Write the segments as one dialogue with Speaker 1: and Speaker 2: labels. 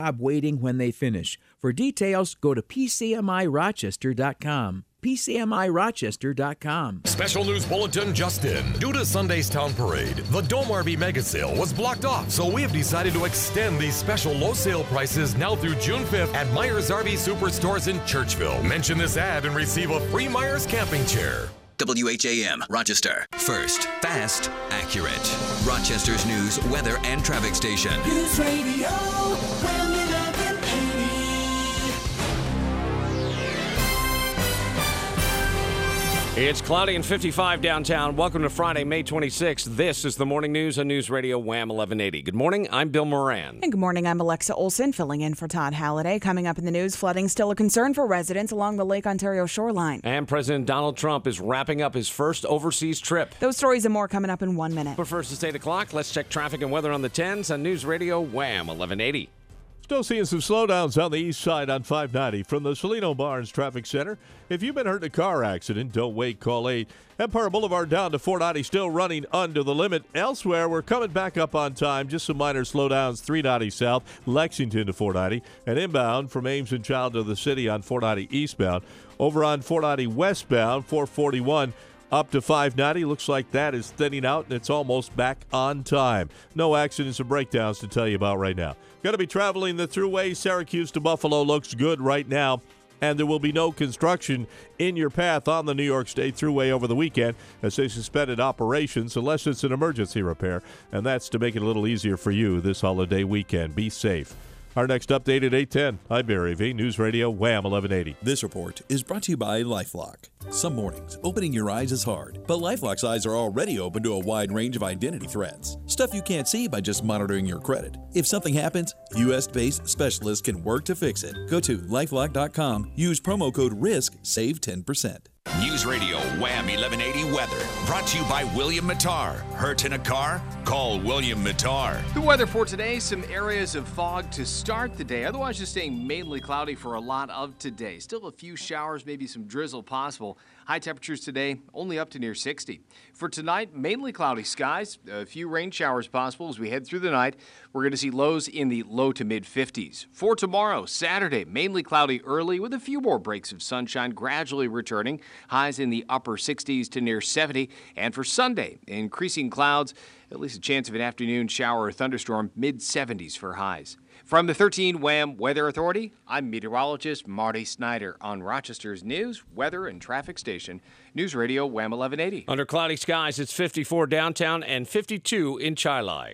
Speaker 1: job waiting when they finish. For details, go to pcmirochester.com. PCMIRochester.com.
Speaker 2: Special news bulletin just in. Due to Sunday's Town Parade, the Dome RV Mega Sale was blocked off, so we have decided to extend these special low sale prices now through June 5th at Myers RV Superstores in Churchville. Mention this ad and receive a free Myers camping chair.
Speaker 3: WHAM, Rochester. First, fast, accurate. Rochester's news, weather, and traffic station.
Speaker 4: News Radio,
Speaker 5: It's cloudy and 55 downtown. Welcome to Friday, May 26th. This is the morning news on News Radio Wham 1180. Good morning. I'm Bill Moran.
Speaker 6: And good morning. I'm Alexa Olson, filling in for Todd Halliday. Coming up in the news, flooding still a concern for residents along the Lake Ontario shoreline.
Speaker 5: And President Donald Trump is wrapping up his first overseas trip.
Speaker 6: Those stories and more coming up in one minute.
Speaker 5: But first, it's 8 o'clock. Let's check traffic and weather on the 10s on News Radio Wham 1180.
Speaker 7: Still seeing some slowdowns on the east side on 590 from the Salino Barnes Traffic Center. If you've been hurt in a car accident, don't wait, call 8. Empire Boulevard down to 490, still running under the limit. Elsewhere, we're coming back up on time. Just some minor slowdowns, 390 south, Lexington to 490, and inbound from Ames and Child to the city on 490 eastbound. Over on 490 westbound, 441 up to 590. Looks like that is thinning out and it's almost back on time. No accidents or breakdowns to tell you about right now. Going to be traveling the thruway Syracuse to Buffalo looks good right now. And there will be no construction in your path on the New York State Thruway over the weekend as they suspended operations unless it's an emergency repair. And that's to make it a little easier for you this holiday weekend. Be safe. Our next update at 810. I'm Barry V. News Radio Wham 1180.
Speaker 8: This report is brought to you by Lifelock. Some mornings, opening your eyes is hard, but Lifelock's eyes are already open to a wide range of identity threats. Stuff you can't see by just monitoring your credit. If something happens, US based specialists can work to fix it. Go to lifelock.com, use promo code RISK, save 10%.
Speaker 3: News Radio Wham 1180 weather. Brought to you by William Matar. Hurt in a car? Call William Matar.
Speaker 9: The weather for today some areas of fog to start the day. Otherwise, just staying mainly cloudy for a lot of today. Still a few showers, maybe some drizzle possible. High temperatures today only up to near 60. For tonight, mainly cloudy skies. A few rain showers possible as we head through the night. We're going to see lows in the low to mid 50s. For tomorrow, Saturday, mainly cloudy early with a few more breaks of sunshine gradually returning. Highs in the upper 60s to near 70. And for Sunday, increasing clouds, at least a chance of an afternoon shower or thunderstorm, mid 70s for highs. From the 13 WHAM Weather Authority, I'm meteorologist Marty Snyder on Rochester's news, weather, and traffic station, News Radio WHAM 1180.
Speaker 5: Under cloudy skies, it's 54 downtown and 52 in Chili.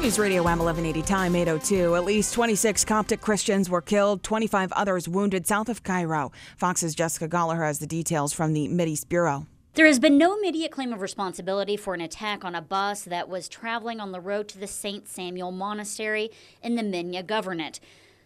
Speaker 6: News Radio WHAM 1180 time 802. At least 26 Coptic Christians were killed, 25 others wounded south of Cairo. Fox's Jessica Gallagher has the details from the Mideast Bureau.
Speaker 10: There has been no immediate claim of responsibility for an attack on a bus that was traveling on the road to the St. Samuel Monastery in the Minya Governorate.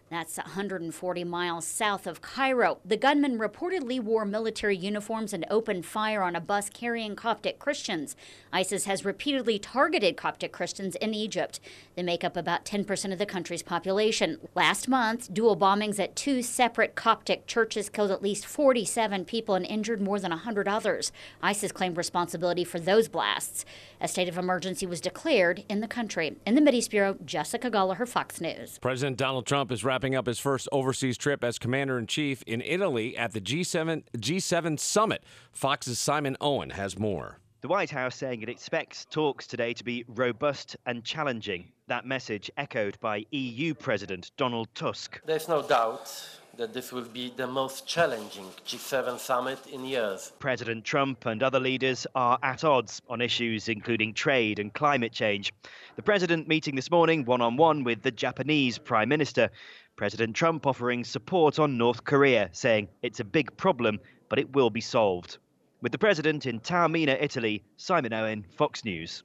Speaker 10: That's 140 miles south of Cairo. The gunman reportedly wore military uniforms and opened fire on a bus carrying Coptic Christians. ISIS has repeatedly targeted Coptic Christians in Egypt. They make up about 10% of the country's population. Last month, dual bombings at two separate Coptic churches killed at least 47 people and injured more than 100 others. ISIS claimed responsibility for those blasts. A state of emergency was declared in the country. In the Mideast Bureau, Jessica Gallagher, Fox News.
Speaker 5: President Donald Trump is wrapping up his first overseas trip as commander in chief in Italy at the G7 G7 summit. Fox's Simon Owen has more.
Speaker 11: The White House saying it expects talks today to be robust and challenging. That message echoed by EU President Donald Tusk.
Speaker 12: There's no doubt that this will be the most challenging G7 summit in years.
Speaker 11: President Trump and other leaders are at odds on issues including trade and climate change. The president meeting this morning one on one with the Japanese Prime Minister. President Trump offering support on North Korea, saying it's a big problem, but it will be solved. With the president in Taormina, Italy, Simon Owen, Fox News.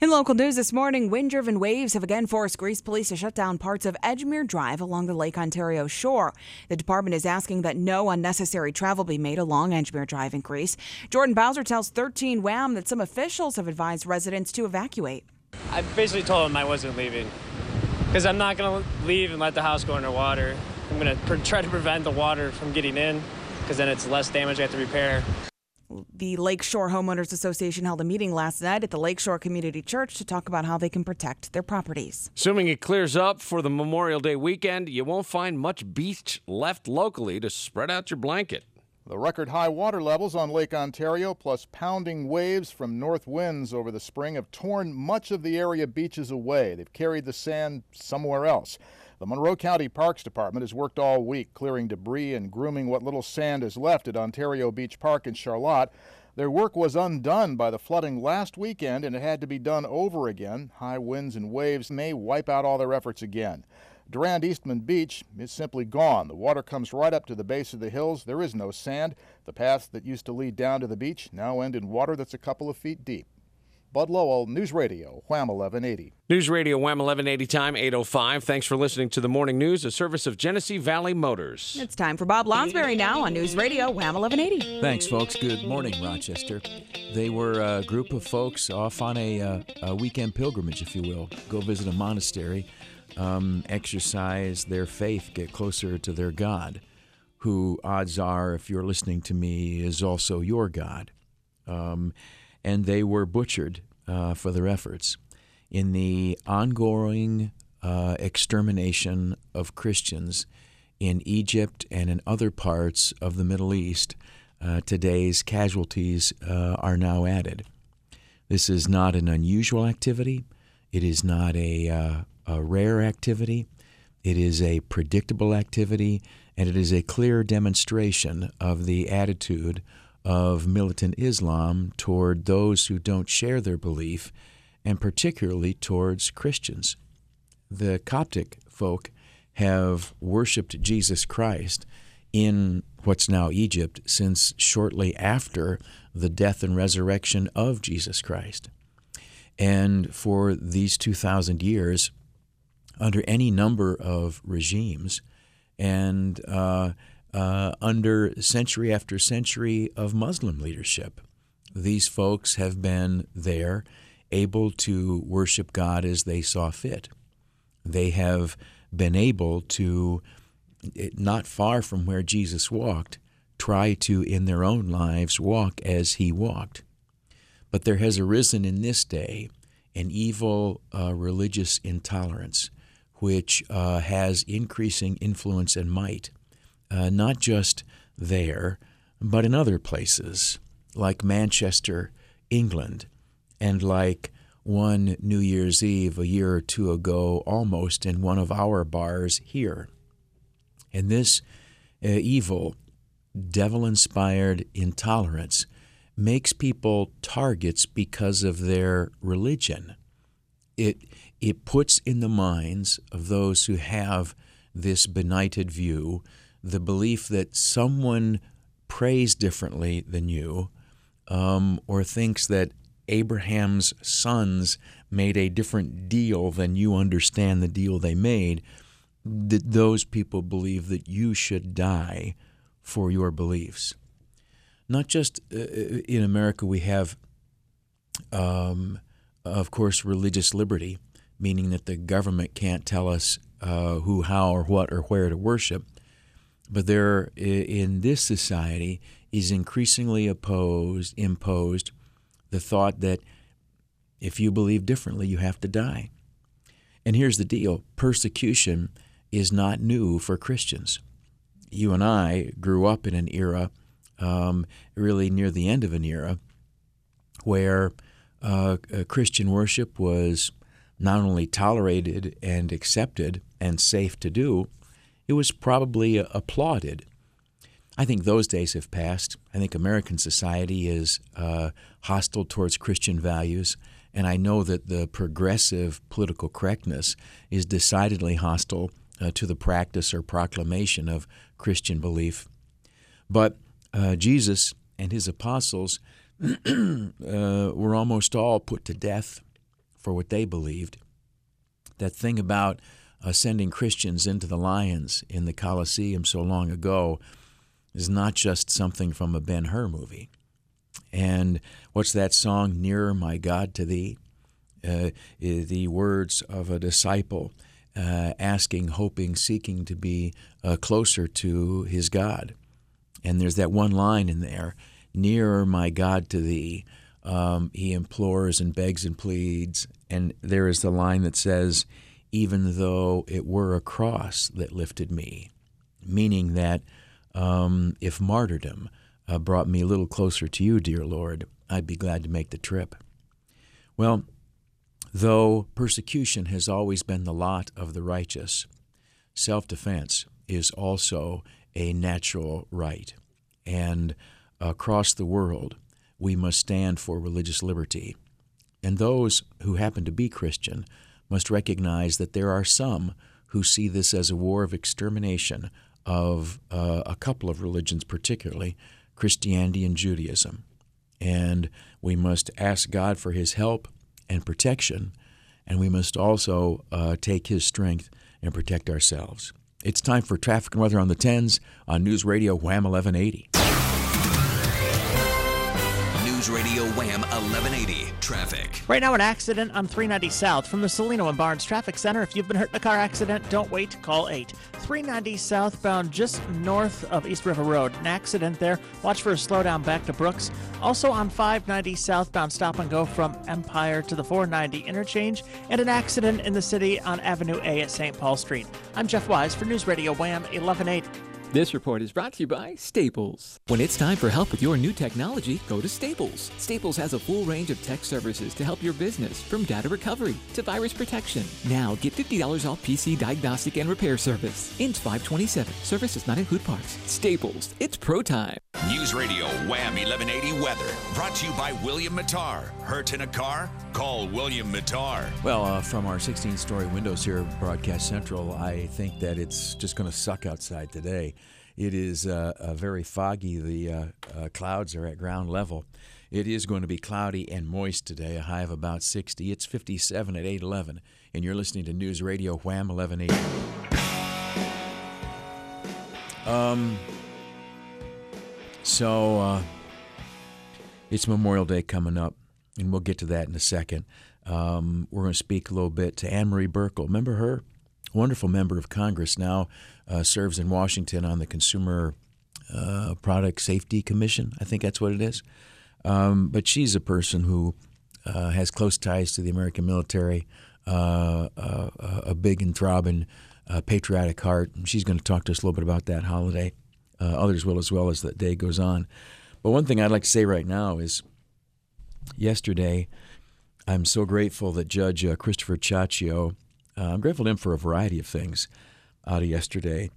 Speaker 6: In local news this morning, wind driven waves have again forced Greece police to shut down parts of Edgemere Drive along the Lake Ontario shore. The department is asking that no unnecessary travel be made along Edgemere Drive in Greece. Jordan Bowser tells 13 WHAM that some officials have advised residents to evacuate.
Speaker 13: I basically told him I wasn't leaving because I'm not going to leave and let the house go underwater. I'm going to try to prevent the water from getting in because then it's less damage I have to repair.
Speaker 14: The Lakeshore Homeowners Association held a meeting last night at the Lakeshore Community Church to talk about how they can protect their properties.
Speaker 5: Assuming it clears up for the Memorial Day weekend, you won't find much beach left locally to spread out your blanket.
Speaker 15: The record high water levels on Lake Ontario, plus pounding waves from north winds over the spring, have torn much of the area beaches away. They've carried the sand somewhere else. The Monroe County Parks Department has worked all week clearing debris and grooming what little sand is left at Ontario Beach Park in Charlotte. Their work was undone by the flooding last weekend and it had to be done over again. High winds and waves may wipe out all their efforts again. Durand Eastman Beach is simply gone. The water comes right up to the base of the hills. There is no sand. The paths that used to lead down to the beach now end in water that's a couple of feet deep. Bud Lowell, News Radio, Wham 1180.
Speaker 5: News Radio Wham 1180 time 805. Thanks for listening to the morning news, a service of Genesee Valley Motors.
Speaker 14: It's time for Bob Lonsberry now on News Radio Wham 1180.
Speaker 1: Thanks, folks. Good morning, Rochester. They were a group of folks off on a, uh, a weekend pilgrimage, if you will. Go visit a monastery, um, exercise their faith, get closer to their God, who, odds are, if you're listening to me, is also your God. Um, and they were butchered uh, for their efforts in the ongoing uh, extermination of Christians in Egypt and in other parts of the Middle East. Uh, today's casualties uh, are now added. This is not an unusual activity. It is not a, uh, a rare activity. It is a predictable activity, and it is a clear demonstration of the attitude of militant Islam toward those who don't share their belief, and particularly towards Christians. The Coptic folk have worshiped Jesus Christ in what's now Egypt since shortly after the death and resurrection of Jesus Christ. And for these 2,000 years, under any number of regimes, and uh, uh, under century after century of Muslim leadership. These folks have been there, able to worship God as they saw fit. They have been able to, not far from where Jesus walked, try to, in their own lives, walk as he walked. But there has arisen in this day an evil uh, religious intolerance which uh, has increasing influence and might uh, not just there, but in other places, like Manchester, England, and like one New Year's Eve a year or two ago, almost in one of our bars here. And this uh, evil, devil inspired intolerance makes people targets because of their religion. It, it puts in the minds of those who have this benighted view the belief that someone prays differently than you um, or thinks that Abraham's sons made a different deal than you understand the deal they made, that those people believe that you should die for your beliefs. Not just uh, in America, we have, um, of course, religious liberty, meaning that the government can't tell us uh, who, how, or what, or where to worship. But there, in this society, is increasingly opposed, imposed the thought that if you believe differently, you have to die. And here's the deal persecution is not new for Christians. You and I grew up in an era, um, really near the end of an era, where uh, Christian worship was not only tolerated and accepted and safe to do, it was probably applauded. I think those days have passed. I think American society is uh, hostile towards Christian values, and I know that the progressive political correctness is decidedly hostile uh, to the practice or proclamation of Christian belief. But uh, Jesus and his apostles uh, were almost all put to death for what they believed. That thing about uh, sending Christians into the lions in the Colosseum so long ago is not just something from a Ben Hur movie. And what's that song, Nearer My God to Thee? Uh, the words of a disciple uh, asking, hoping, seeking to be uh, closer to his God. And there's that one line in there Nearer, my God, to thee. Um, he implores and begs and pleads. And there is the line that says, Even though it were a cross that lifted me, meaning that um, if martyrdom uh, brought me a little closer to you, dear Lord, I'd be glad to make the trip. Well, though persecution has always been the lot of the righteous, self defense is also a natural right. And across the world, we must stand for religious liberty. And those who happen to be Christian must recognize that there are some who see this as a war of extermination of uh, a couple of religions, particularly Christianity and Judaism. And we must ask God for His help and protection, and we must also uh, take His strength and protect ourselves. It's time for traffic and weather on the 10s on News Radio Wham 1180.
Speaker 3: News Radio Wham 1180 traffic.
Speaker 16: Right now, an accident on 390 South from the Salino and Barnes Traffic Center. If you've been hurt in a car accident, don't wait. Call 8. 390 southbound, just north of East River Road. An accident there. Watch for a slowdown back to Brooks. Also on 590 southbound, stop and go from Empire to the 490 interchange. And an accident in the city on Avenue A at St. Paul Street. I'm Jeff Wise for News Radio Wham 1180.
Speaker 17: This report is brought to you by Staples. When it's time for help with your new technology, go to Staples. Staples has a full range of tech services to help your business, from data recovery to virus protection. Now get $50 off PC diagnostic and repair service. Int 527. Service does not include parts. Staples. It's pro time.
Speaker 3: News Radio Wham 1180 weather brought to you by William Matar. Hurt in a car? Call William Matar.
Speaker 1: Well, uh, from our 16 story windows here at Broadcast Central, I think that it's just going to suck outside today. It is uh, uh, very foggy. The uh, uh, clouds are at ground level. It is going to be cloudy and moist today, a high of about 60. It's 57 at 811, and you're listening to News Radio Wham 1180. Um, so, uh, it's Memorial Day coming up, and we'll get to that in a second. Um, we're going to speak a little bit to Anne Marie Buerkle. Remember her? Wonderful member of Congress now uh, serves in Washington on the Consumer uh, Product Safety Commission. I think that's what it is. Um, but she's a person who uh, has close ties to the American military, uh, uh, a big and throbbing uh, patriotic heart. She's going to talk to us a little bit about that holiday. others will as well as the day goes on. But one thing I'd like to say right now is yesterday, I'm so grateful that Judge Christopher Ciaccio, I'm grateful to him for a variety of things out of yesterday.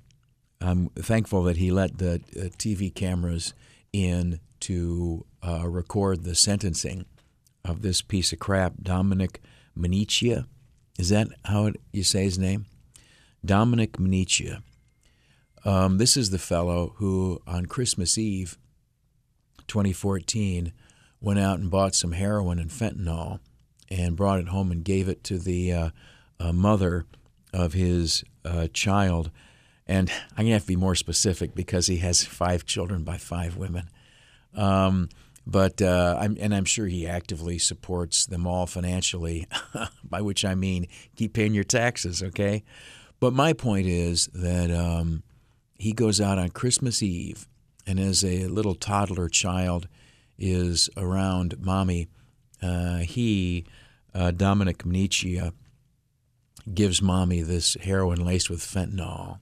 Speaker 1: I'm thankful that he let the uh, TV cameras in to uh, record the sentencing of this piece of crap, Dominic Minichia. Is that how it, you say his name? Dominic Minichia. Um, this is the fellow who, on Christmas Eve 2014, went out and bought some heroin and fentanyl and brought it home and gave it to the uh, uh mother of his uh, child. And I'm going to have to be more specific because he has five children by five women. Um, but uh, I'm, and I'm sure he actively supports them all financially, by which I mean keep paying your taxes, okay? But my point is that um, he goes out on Christmas Eve, and as a little toddler child is around mommy, uh, he, uh, Dominic Minichia, gives mommy this heroin laced with fentanyl,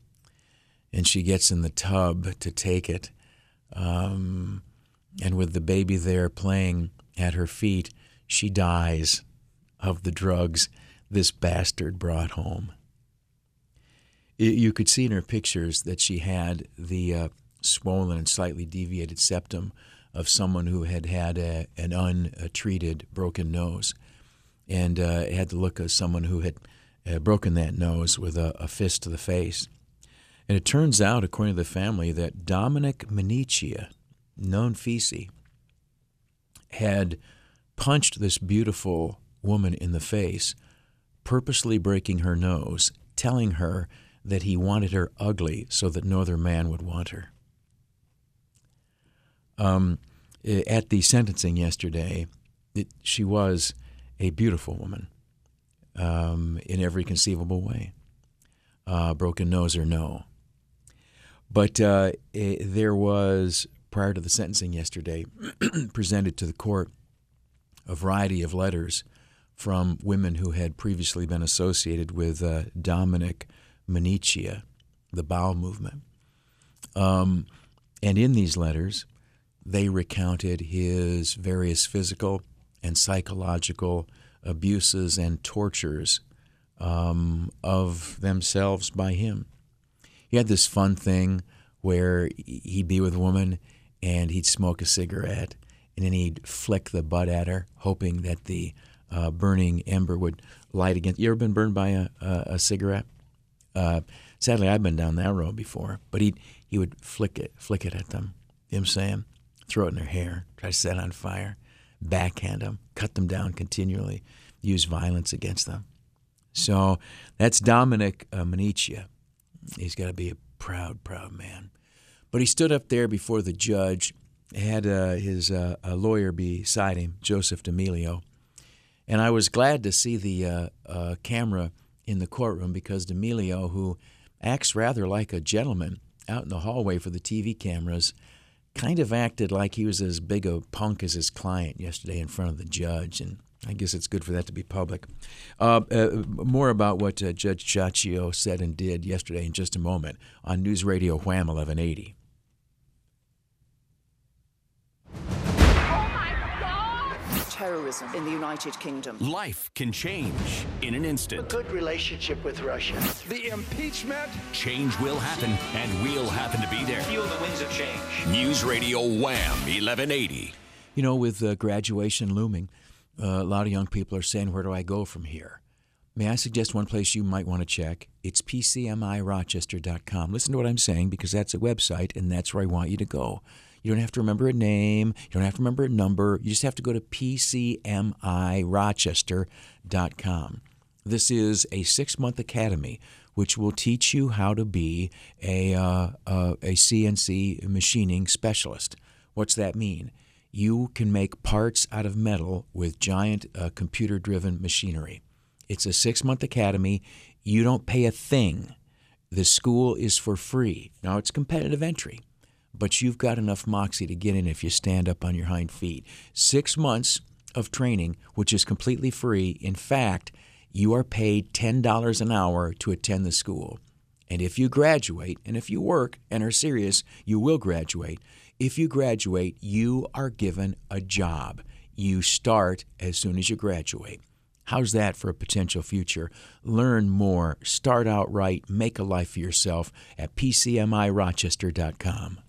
Speaker 1: and she gets in the tub to take it. Um, and with the baby there playing at her feet, she dies of the drugs this bastard brought home. You could see in her pictures that she had the uh, swollen and slightly deviated septum of someone who had had a, an untreated broken nose and uh, had the look of someone who had uh, broken that nose with a, a, fist to the face. And it turns out, according to the family, that Dominic Minichia, known Fisi, had punched this beautiful woman in the face, purposely breaking her nose, telling her that he wanted her ugly so that no other man would want her. Um, at the sentencing yesterday, it, she was a beautiful woman um, in every conceivable way, uh, broken nose or no. But uh, it, there was prior to the sentencing yesterday, presented to the court a variety of letters from women who had previously been associated with uh, Dominic Manichia, the bowel movement. Um, and in these letters, they recounted his various physical and psychological abuses and tortures um, of themselves by him. He had this fun thing where he'd be with a woman and he'd smoke a cigarette and then he'd flick the butt at her, hoping that the uh, burning ember would light against. You ever been burned by a, a, a cigarette? Uh, sadly, I've been down that road before, but he he would flick it, flick it at them. You know what I'm saying? Throw it in their hair, try to set it on fire, backhand them, cut them down continually, use violence against them. So that's Dominic uh. He's got to be a proud, proud man. But he stood up there before the judge, had uh, his uh, lawyer beside him, Joseph D'Amelio, and I was glad to see the uh, uh, camera in the courtroom because D'Amelio, who acts rather like a gentleman out in the hallway for the TV cameras, kind of acted like he was as big a punk as his client yesterday in front of the judge, and I guess it's good for that to be public. Uh, uh, more about what uh, Judge Ciaccio said and did yesterday in just a moment on News Radio Wham 1180.
Speaker 18: Terrorism in the United Kingdom.
Speaker 3: Life can change in an instant.
Speaker 18: A Good relationship with Russia.
Speaker 3: The impeachment. Change will happen, and we'll happen to be there.
Speaker 18: Feel the winds of change.
Speaker 3: News Radio Wham 1180.
Speaker 1: You know, with uh, graduation looming, uh, a lot of young people are saying, Where do I go from here? May I suggest one place you might want to check? It's pcmirochester.com. Listen to what I'm saying because that's a website and that's where I want you to go. You don't have to remember a name, you don't have to remember a number. You just have to go to pcmirochester.com. This is a six month academy which will teach you how to be a, uh, uh, a CNC machining specialist. What's that mean? You can make parts out of metal with giant uh, computer driven machinery. It's a six month academy. You don't pay a thing. The school is for free. Now, it's competitive entry, but you've got enough moxie to get in if you stand up on your hind feet. Six months of training, which is completely free. In fact, you are paid $10 an hour to attend the school. And if you graduate, and if you work and are serious, you will graduate. If you graduate, you are given a job. You start as soon as you graduate. How's that for a potential future? Learn more, start out right, make a life for yourself at PCMIRochester.com.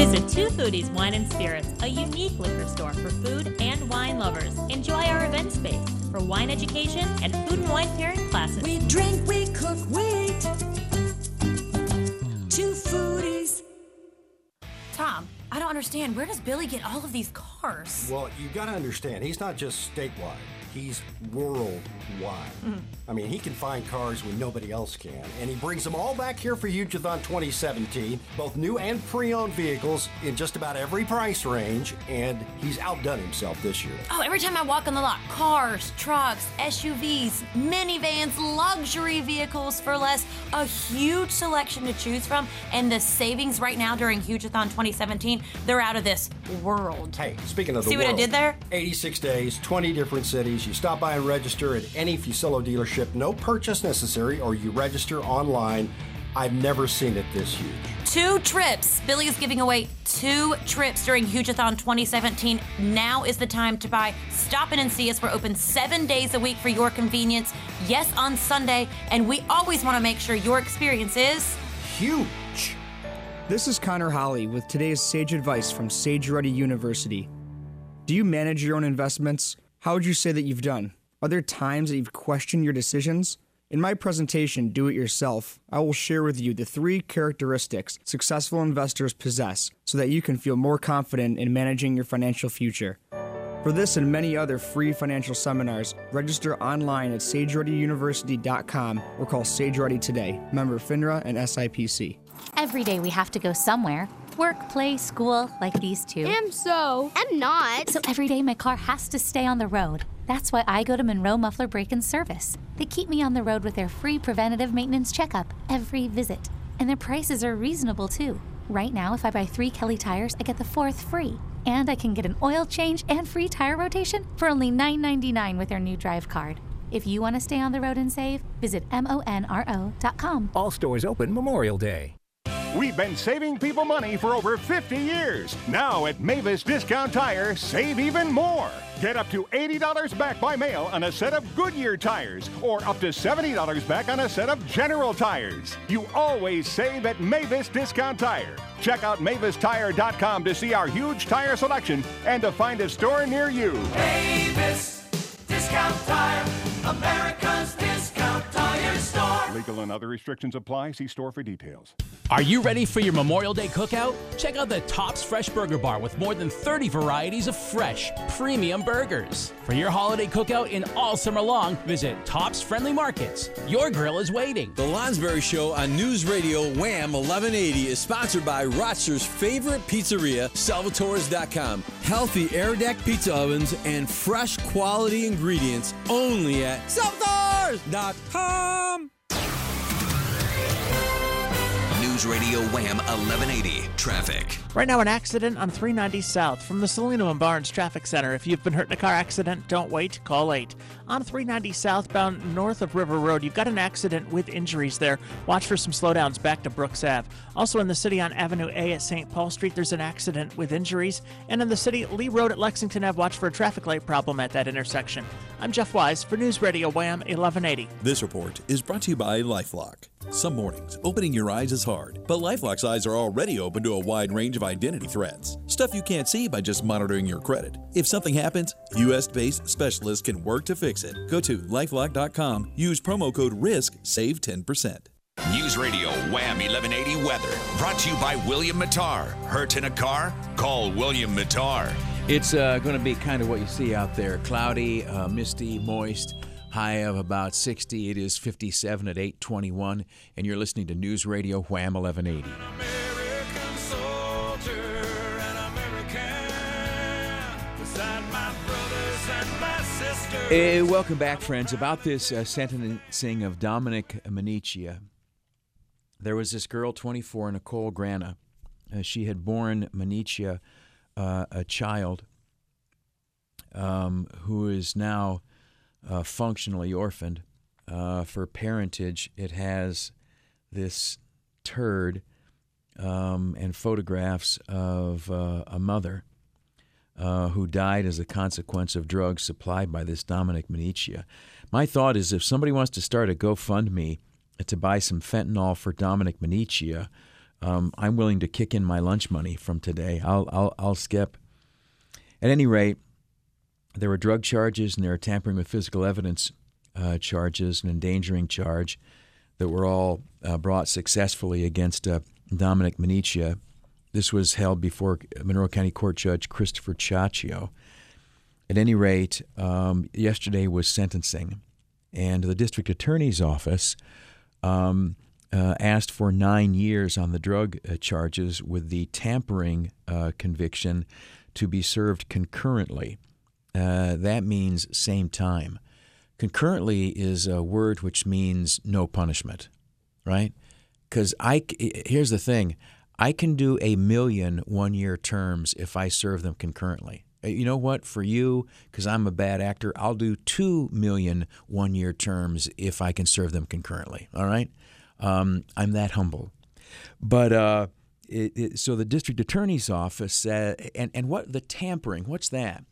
Speaker 19: Visit Two Foodies Wine and Spirits, a unique liquor store for food and wine lovers. Enjoy our event space for wine education and food and wine pairing classes.
Speaker 4: We drink, we cook, we eat. Two foodies.
Speaker 20: Tom, I don't understand. Where does Billy get all of these cars?
Speaker 21: Well, you got to understand, he's not just statewide. He's worldwide.
Speaker 20: Mhm.
Speaker 21: I mean, he can find cars when nobody else can, and he brings them all back here for Hugeathon 2017, both new and pre-owned vehicles in just about every price range, and he's outdone himself this year.
Speaker 20: Oh, every time I walk on the lot, cars, trucks, SUVs, minivans, luxury vehicles for less, a huge selection to choose from, and the savings right now during Hugeathon 2017, they're out of this world.
Speaker 21: Hey, speaking of the world,
Speaker 20: See what I did there?
Speaker 21: 86 days, 20 different cities. You stop by and register at any Fuccillo dealership, no purchase necessary, or you register online. I've never seen it this huge.
Speaker 20: Two trips. Billy is giving away two trips during Hugeathon 2017. Now is the time to buy. Stop in and see us. We're open seven days a week for your convenience. Yes, on Sunday. And we always want to make sure your experience is
Speaker 21: huge.
Speaker 22: This is Connor Holly with today's sage advice from Sage Rutty University. Do you manage your own investments? How would you say that you've done? Are there times that you've questioned your decisions? In my presentation, Do It Yourself, I will share with you the three characteristics successful investors possess so that you can feel more confident in managing your financial future. For this and many other free financial seminars, register online at sageruttyuniversity.com or call Sage Rutty today. Member FINRA and SIPC.
Speaker 23: Every day we have to go somewhere. Work, play, school, like these two. Am so. I'm not. So every day my car has to stay on the road. That's why I go to Monro Muffler Brake and Service. They keep me on the road with their free preventative maintenance checkup every visit. And their prices are reasonable too. Right now, if I buy three Kelly tires, I get the fourth free. And I can get an oil change and free tire rotation for only $9.99 with their new Drive card. If you want to stay on the road and save, visit monro.com.
Speaker 24: All stores open Memorial Day.
Speaker 25: We've been saving people money for over 50 years. Now at Mavis Discount Tire, save even more. Get up to $80 back by mail on a set of Goodyear tires, or up to $70 back on a set of General tires. You always save at Mavis Discount Tire. Check out MavisTire.com to see our huge tire selection and to find a store near you.
Speaker 4: Mavis Discount Tire, America's discount.
Speaker 25: Legal and other restrictions apply. See store for details.
Speaker 26: Are you ready for your Memorial Day cookout? Check out the Tops Fresh Burger Bar with more than 30 varieties of fresh, premium burgers. For your holiday cookout in all summer long, visit Tops Friendly Markets. Your grill is waiting.
Speaker 27: The Lonsberry Show on News Radio Wham 1180 is sponsored by Rochester's favorite pizzeria, Salvatore's.com. Healthy air deck pizza ovens and fresh quality ingredients only at Salvatore's.com.
Speaker 3: News Radio Wham 1180 traffic.
Speaker 16: Right now, an accident on 390 South from the Salino and Barnes Traffic Center. If you've been hurt in a car accident, don't wait, call 8. On 390 southbound north of River Road, you've got an accident with injuries there. Watch for some slowdowns back to Brooks Ave. Also in the city on Avenue A at St. Paul Street, there's an accident with injuries. And in the city, Lee Road at Lexington Ave, watch for a traffic light problem at that intersection. I'm Jeff Wise for News Radio Wham 1180.
Speaker 8: This report is brought to you by Lifelock. Some mornings, opening your eyes is hard, but Lifelock's eyes are already open to a wide range of identity threats. Stuff you can't see by just monitoring your credit. If something happens, US based specialists can work to fix it. Go to lifelock.com, use promo code RISK, save 10%.
Speaker 3: News Radio Wham 1180 weather brought to you by William Matar. Hurt in a car? Call William Matar.
Speaker 1: It's uh, going to be kind of what you see out there cloudy, uh, misty, moist. High of about 60. It is 57 at 821, and you're listening to News Radio Wham 1180. Hey, welcome back, friends. About this uh, sentencing of Dominic Maniccia, there was this girl, 24, Nicole Grana. Uh, she had borne Maniccia uh, a child um, who is now uh, functionally orphaned. Uh, for parentage, it has this turd um, and photographs of uh, a mother uh, who died as a consequence of drugs supplied by this Dominic Maniccia. My thought is if somebody wants to start a GoFundMe to buy some fentanyl for Dominic Maniccia, um, I'm willing to kick in my lunch money from today. I'll, I'll, I'll skip. At any rate, there were drug charges and there were tampering with physical evidence uh, charges, and endangering charge that were all uh, brought successfully against uh, Dominic Maniccia. This was held before Monroe County Court Judge Christopher Ciaccio. At any rate, um, yesterday was sentencing, and the district attorney's office um, uh, asked for nine years on the drug uh, charges with the tampering uh, conviction to be served concurrently. Uh, that means same time. Concurrently is a word which means no punishment, right? Because I here's the thing, I can do a million one year terms if I serve them concurrently. Uh, You know what? For you, because I'm a bad actor, I'll do two million one year terms if I can serve them concurrently. All right? Um, I'm that humble. But uh, it, it, so the district attorney's office and, and what the tampering, what's that?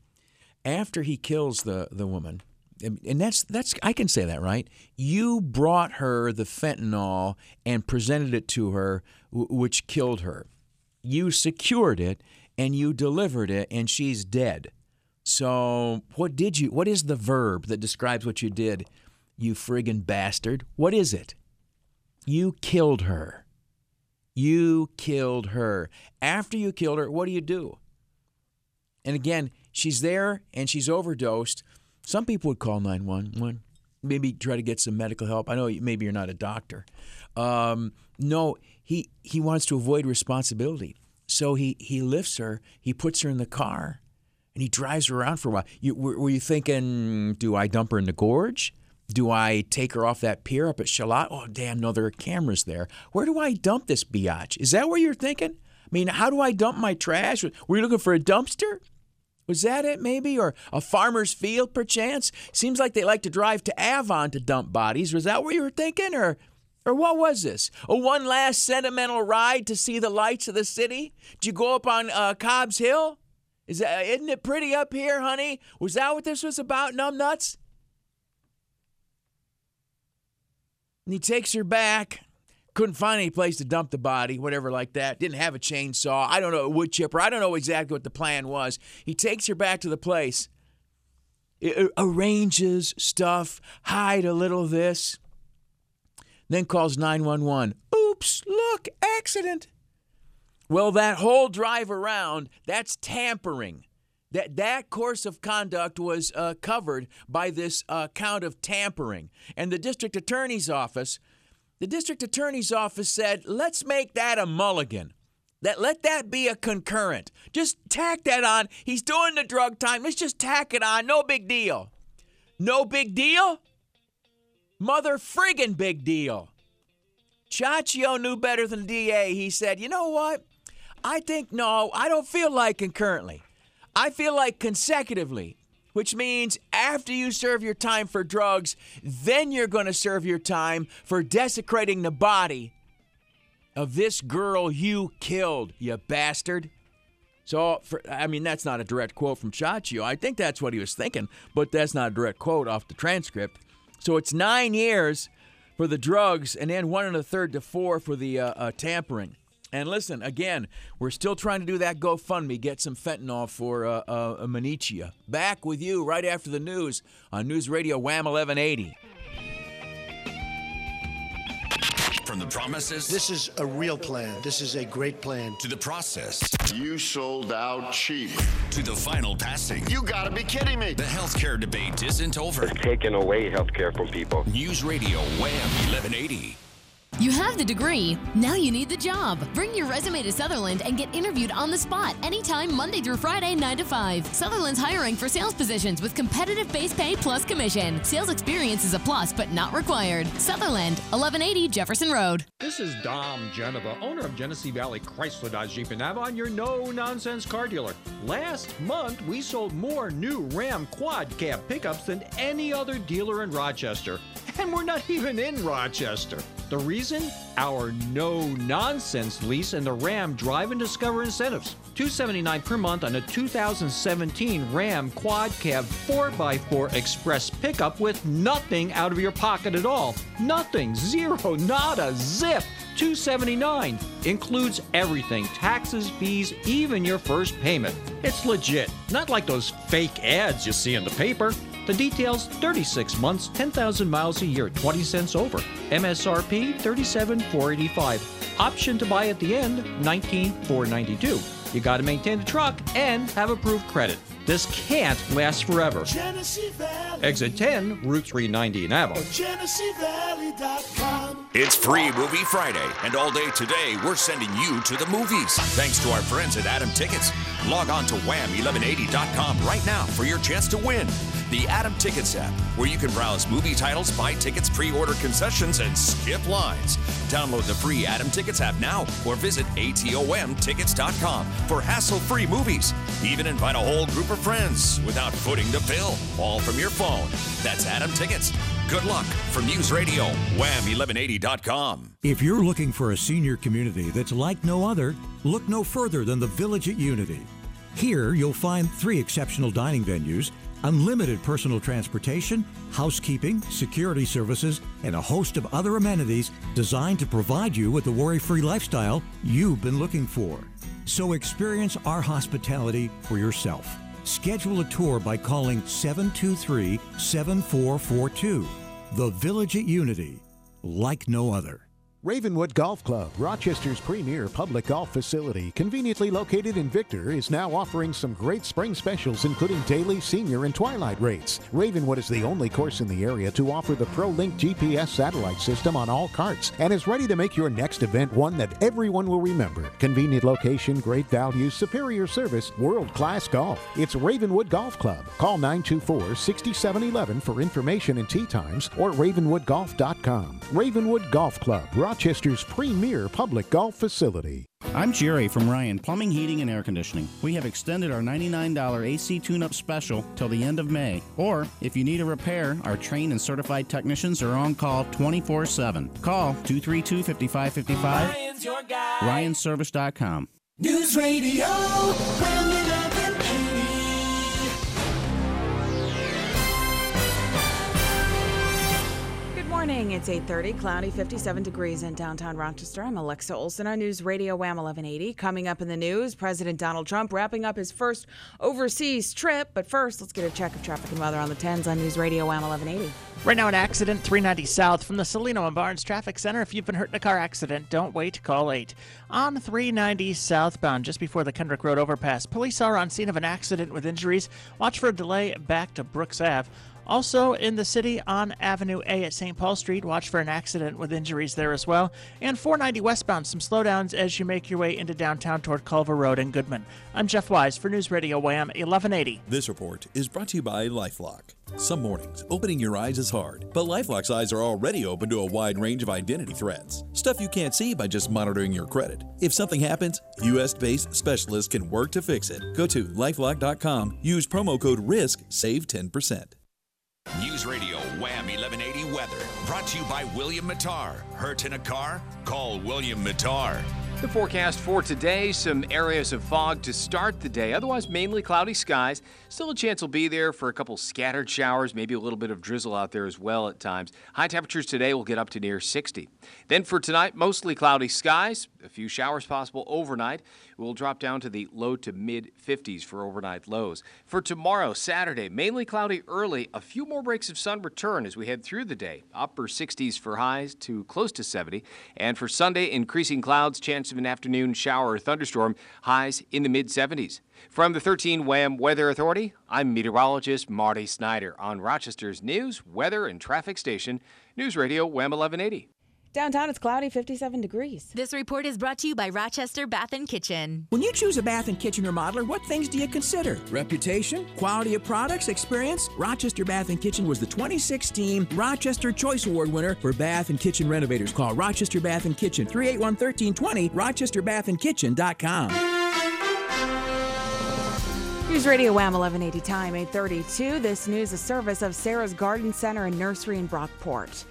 Speaker 1: After he kills the, the woman, and that's that's I can say that right. You brought her the fentanyl and presented it to her, which killed her. You secured it and you delivered it, and she's dead. So what did you? What is the verb that describes what you did? You friggin' bastard! What is it? You killed her. You killed her. After you killed her, what do you do? And again, she's there and she's overdosed. Some people would call 911, maybe try to get some medical help. I know maybe you're not a doctor. Um, no, he, he wants to avoid responsibility. So he, he lifts her, he puts her in the car, and he drives her around for a while. You, were, were you thinking, do I dump her in the gorge? Do I take her off that pier up at Charlotte? Oh, damn, no, there are cameras there. Where do I dump this biatch? Is that what you're thinking? I mean, how do I dump my trash? Were you looking for a dumpster? Was that it, maybe? Or a farmer's field, perchance? Seems like they like to drive to Avon to dump bodies. Was that what you were thinking? Or, or what was this? A one last sentimental ride to see the lights of the city? Did you go up on uh, Cobb's Hill? Is that, isn't it pretty up here, honey? Was that what this was about, numbnuts? And he takes her back. Couldn't find any place to dump the body, whatever like that. Didn't have a chainsaw. I don't know, a wood chipper. I don't know exactly what the plan was. He takes her back to the place, arranges stuff, hide a little of this, then calls 911. Oops, look, accident. Well, that whole drive around, that's tampering. That, that course of conduct was uh, covered by this uh, count of tampering. And the district attorney's office the district attorney's office said, let's make that a mulligan. That let that be a concurrent. Just tack that on. He's doing the drug time. Let's just tack it on. No big deal. No big deal? Mother friggin' big deal. Ciaccio knew better than DA. He said, you know what? I think no, I don't feel like concurrently. I feel like consecutively which means after you serve your time for drugs, then you're going to serve your time for desecrating the body of this girl you killed, you bastard. So, for, I mean, that's not a direct quote from Ciaccio. I think that's what he was thinking, but that's not a direct quote off the transcript. So it's nine years for the drugs, and then one and a third to four for the uh, uh, tampering. And listen, again, we're still trying to do that GoFundMe, get some fentanyl for uh, uh, Manichia. Back with you right after the news on News Radio Wham 1180.
Speaker 3: From the promises.
Speaker 28: This is a real plan. This is a great plan.
Speaker 3: To the process.
Speaker 29: You sold out cheap.
Speaker 3: To the final passing.
Speaker 29: You gotta be kidding me.
Speaker 3: The healthcare debate isn't over.
Speaker 30: It's taking away healthcare from people.
Speaker 3: News Radio Wham 1180.
Speaker 31: You have the degree, now you need the job. Bring your resume to Sutherland and get interviewed on the spot anytime Monday through Friday, 9 to 5. Sutherland's hiring for sales positions with competitive base pay plus commission. Sales experience is a plus, but not required. Sutherland, 1180 Jefferson Road.
Speaker 32: This is Dom Geneva, owner of Genesee Valley Chrysler Dodge Jeep and Avon, your no nonsense car dealer. Last month, we sold more new Ram quad cab pickups than any other dealer in Rochester. And we're not even in Rochester. The reason? Our no nonsense lease and the Ram Drive and Discover incentives. 279 per month on a 2017 Ram Quad Cab 4x4 Express pickup with nothing out of your pocket at all. Nothing, zero, nada, zip. 279 includes everything taxes fees even your first payment it's legit not like those fake ads you see in the paper the details 36 months 10,000 miles a year 20 cents over msrp 37,485 option to buy at the end 19,492 you got to maintain the truck and have approved credit this can't last forever. Exit 10, Route 390 in Avon.
Speaker 3: It's Free Movie Friday, and all day today we're sending you to the movies. Thanks to our friends at Atom Tickets. Log on to wham1180.com right now for your chance to win. The Atom Tickets app, where you can browse movie titles, buy tickets, pre order concessions, and skip lines. Download the free Atom Tickets app now or visit ATOMTickets.com for hassle free movies. Even invite a whole group of friends without footing the bill, all from your phone. That's Atom Tickets. Good luck from News Radio, wham1180.com.
Speaker 33: If you're looking for a senior community that's like no other, look no further than the Village at Unity. Here, you'll find three exceptional dining venues, unlimited personal transportation, housekeeping, security services, and a host of other amenities designed to provide you with the worry free lifestyle you've been looking for. So experience our hospitality for yourself. Schedule a tour by calling 723 7442. The Village at Unity, like no other.
Speaker 34: Ravenwood Golf Club, Rochester's premier public golf facility, conveniently located in Victor, is now offering some great spring specials, including daily, senior, and twilight rates. Ravenwood is the only course in the area to offer the ProLink GPS satellite system on all carts and is ready to make your next event one that everyone will remember. Convenient location, great value, superior service, world class golf. It's Ravenwood Golf Club. Call 924 6711 for information and tee times or ravenwoodgolf.com. Ravenwood Golf Club, Rochester's premier public golf facility.
Speaker 35: I'm Jerry from Ryan Plumbing, Heating, and Air Conditioning. We have extended our $99 AC tune up special till the end of May. Or, if you need a repair, our trained and certified technicians are on call 24 7. Call 232 5555.
Speaker 4: Ryan's your guy.
Speaker 35: RyanService.com.
Speaker 4: News Radio.
Speaker 6: Morning. It's 8:30, cloudy, 57 degrees in downtown Rochester. I'm Alexa Olson on News Radio Wham 1180. Coming up in the news, President Donald Trump wrapping up his first overseas trip. But first, let's get a check of traffic and weather on the 10s on News Radio Wham 1180.
Speaker 16: Right now, an accident 390 south from the Cellino and Barnes Traffic Center. If you've been hurt in a car accident, don't wait. Call 8. On 390 southbound, just before the Kendrick Road overpass, police are on scene of an accident with injuries. Watch for a delay back to Brooks Ave. Also in the city on Avenue A at St. Paul Street, watch for an accident with injuries there as well. And 490 westbound, some slowdowns as you make your way into downtown toward Culver Road and Goodman. I'm Jeff Wise for News Radio Wham 1180.
Speaker 8: This report is brought to you by Lifelock. Some mornings, opening your eyes is hard, but Lifelock's eyes are already open to a wide range of identity threats. Stuff you can't see by just monitoring your credit. If something happens, US based specialists can work to fix it. Go to lifelock.com, use promo code RISK, save 10%.
Speaker 3: News Radio Wham 1180 weather brought to you by William Matar. Hurt in a car? Call William Matar.
Speaker 9: The forecast for today some areas of fog to start the day, otherwise, mainly cloudy skies. Still, a chance will be there for a couple scattered showers, maybe a little bit of drizzle out there as well at times. High temperatures today will get up to near 60. Then for tonight, mostly cloudy skies, a few showers possible overnight. We'll drop down to the low to mid 50s for overnight lows. For tomorrow, Saturday, mainly cloudy early, a few more breaks of sun return as we head through the day. Upper 60s for highs to close to 70. And for Sunday, increasing clouds, chance of an afternoon shower or thunderstorm, highs in the mid 70s. From the 13 WHAM Weather Authority, I'm meteorologist Marty Snyder on Rochester's news, weather, and traffic station, News Radio WHAM 1180.
Speaker 6: Downtown, it's cloudy, 57 degrees.
Speaker 36: This report is brought to you by Rochester Bath and Kitchen.
Speaker 24: When you choose a bath and kitchen remodeler, what things do you consider? Reputation, quality of products, experience? Rochester Bath and Kitchen was the 2016 Rochester Choice Award winner for bath and kitchen renovators. Call Rochester Bath and Kitchen 381 1320 rochesterbathandkitchen.com.
Speaker 6: News Radio Wham 1180 time, 832. This news is service of Sarah's Garden Center and Nursery in Brockport.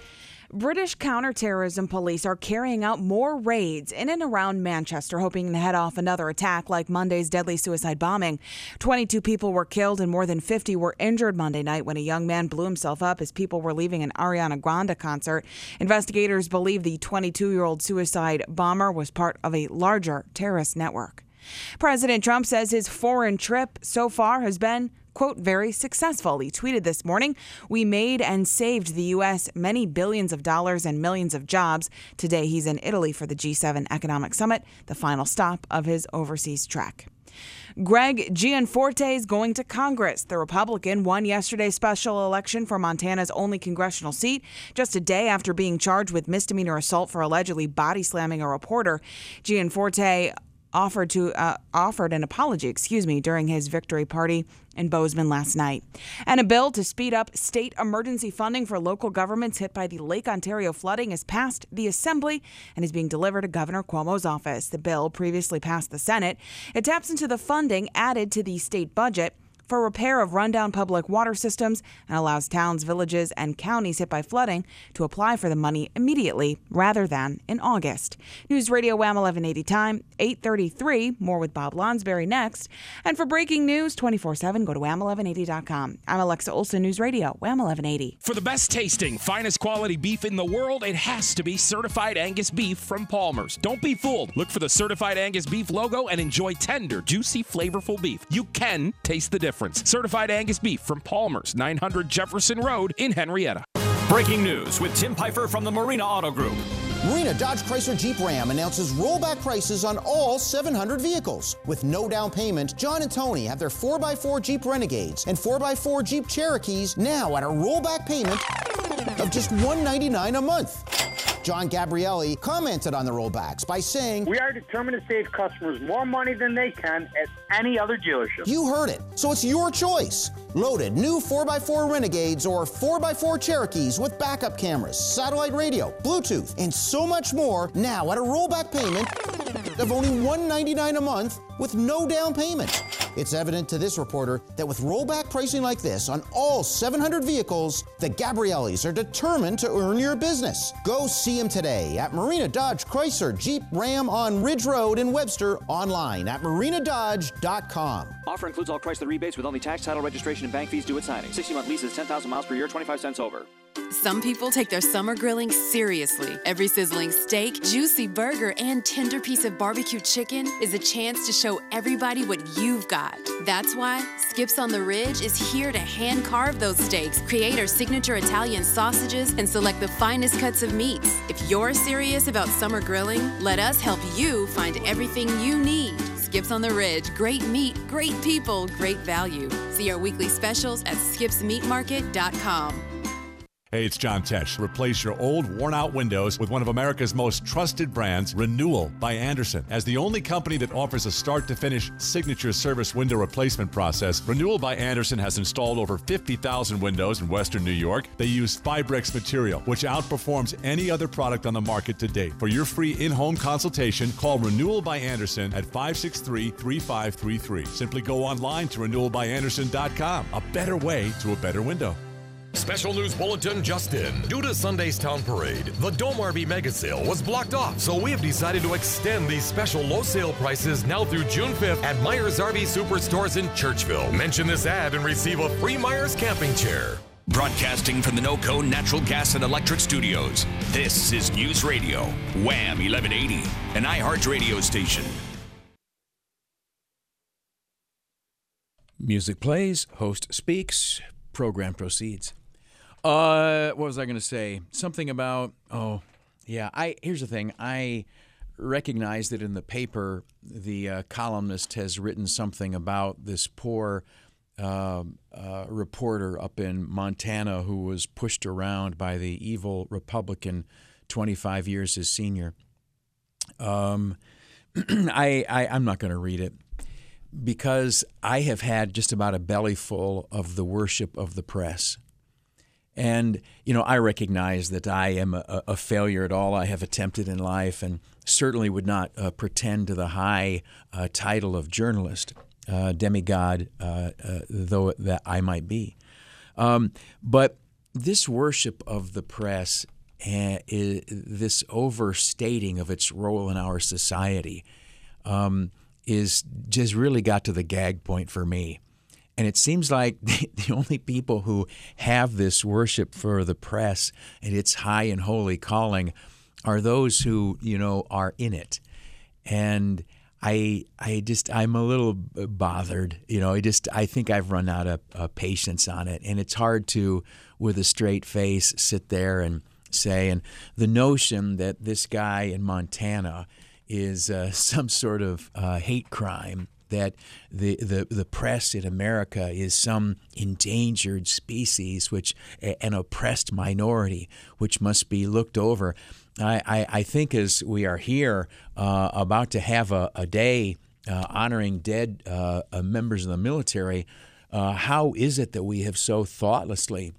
Speaker 6: British counterterrorism police are carrying out more raids in and around Manchester, hoping to head off another attack like Monday's deadly suicide bombing. 22 people were killed and more than 50 were injured Monday night when a young man blew himself up as people were leaving an Ariana Grande concert. Investigators believe the 22 year old suicide bomber was part of a larger terrorist network. President Trump says his foreign trip so far has been quote, very successful. He tweeted this morning, We made and saved the U.S. many billions of dollars and millions of jobs. Today, he's in Italy for the G7 Economic Summit, the final stop of his overseas trek. Greg Gianforte is going to Congress. The Republican won yesterday's special election for Montana's only congressional seat, just a day after being charged with misdemeanor assault for allegedly body slamming a reporter. Gianforte offered to uh, offered an apology, excuse me, during his victory party in Bozeman last night. And a bill to speed up state emergency funding for local governments hit by the Lake Ontario flooding has passed the Assembly and is being delivered to Governor Cuomo's office. The bill previously passed the Senate. It taps into the funding added to the state budget for repair of rundown public water systems and allows towns, villages, and counties hit by flooding to apply for the money immediately rather than in August. News Radio WHAM 1180 time, 833. More with Bob Lonsberry next. And for breaking news 24 7, go to wham1180.com. I'm Alexa Olson, News Radio, WHAM 1180.
Speaker 37: For the best tasting, finest quality beef in the world, it has to be certified Angus beef from Palmer's. Don't be fooled. Look for the certified Angus beef logo and enjoy tender, juicy, flavorful beef. You can taste the difference. Certified Angus beef from Palmer's, 900 Jefferson Road in Henrietta.
Speaker 38: Breaking news with Tim Piper from the Marina Auto Group.
Speaker 39: Marina Dodge Chrysler Jeep Ram announces rollback prices on all 700 vehicles. With no down payment, John and Tony have their 4x4 Jeep Renegades and 4x4 Jeep Cherokees now at a rollback payment of just 199 a month. John Gabrielli commented on the rollbacks by saying,
Speaker 40: We are determined to save customers more money than they can at any other dealership.
Speaker 39: You heard it, so it's your choice. Loaded new 4x4 Renegades or 4x4 Cherokees with backup cameras, satellite radio, Bluetooth, and so much more now at a rollback payment of only 199 a month with no down payment. It's evident to this reporter that with rollback pricing like this on all 700 vehicles, the Gabriellis are determined to earn your business. Go see them today at Marina Dodge Chrysler Jeep Ram on Ridge Road in Webster online at marinadodge.com.
Speaker 41: Offer includes all Chrysler rebates with only tax, title, registration, and bank fees due at signing. 60 month lease is 10,000 miles per year, 25 cents over.
Speaker 42: Some people take their summer grilling seriously. Every sizzling steak, juicy burger, and tender piece of barbecue chicken is a chance to show everybody what you've got. That's why Skips on the Ridge is here to hand carve those steaks, create our signature Italian sausages, and select the finest cuts of meats. If you're serious about summer grilling, let us help you find everything you need. Skips on the Ridge, great meat, great people, great value. See our weekly specials at skipsmeatmarket.com.
Speaker 43: Hey, it's John Tesh. Replace your old, worn out windows with one of America's most trusted brands, Renewal by Andersen. As the only company that offers a start to finish signature service window replacement process, Renewal by Andersen has installed over 50,000 windows in Western New York. They use Fibrex material, which outperforms any other product on the market to date. For your free in home consultation, call Renewal by Andersen at 563 3533. Simply go online to renewalbyandersen.com. A better way to a better window.
Speaker 44: Special news bulletin just in. Due to Sunday's town parade, the Dome RV mega sale was blocked off, so we have decided to extend these special low sale prices now through June 5th at Myers RV Superstores in Churchville. Mention this ad and receive a free Myers camping chair.
Speaker 3: Broadcasting from the NOCO Natural Gas and Electric Studios, this is News Radio, Wham 1180, an iHeart radio station.
Speaker 1: Music plays, host speaks, program proceeds. Uh, what was I going to say? Something about oh, yeah. I here's the thing. I recognize that in the paper, the uh, columnist has written something about this poor uh, uh, reporter up in Montana who was pushed around by the evil Republican, 25 years his senior. Um, I, I I'm not going to read it because I have had just about a belly full of the worship of the press. And, you know, I recognize that I am a, a failure at all I have attempted in life and certainly would not uh, pretend to the high uh, title of journalist, uh, demigod, uh, uh, though that I might be. Um, but this worship of the press, uh, this overstating of its role in our society, um, is just really got to the gag point for me. And it seems like the, the, only people who have this worship for the press and its high and holy calling are those who, you know, are in it. And I I just I'm a little bothered, you know. I just I think I've run out of uh, patience on it, and it's hard to, with a straight face, sit there and say. And the notion that this guy in Montana is uh, some sort of uh, hate crime that the, the, the press in America is some endangered species, which an oppressed minority, which must be looked over. I, I, I think as we are here uh, about to have a, a day uh, honoring dead uh, members of the military, uh, how is it that we have so thoughtlessly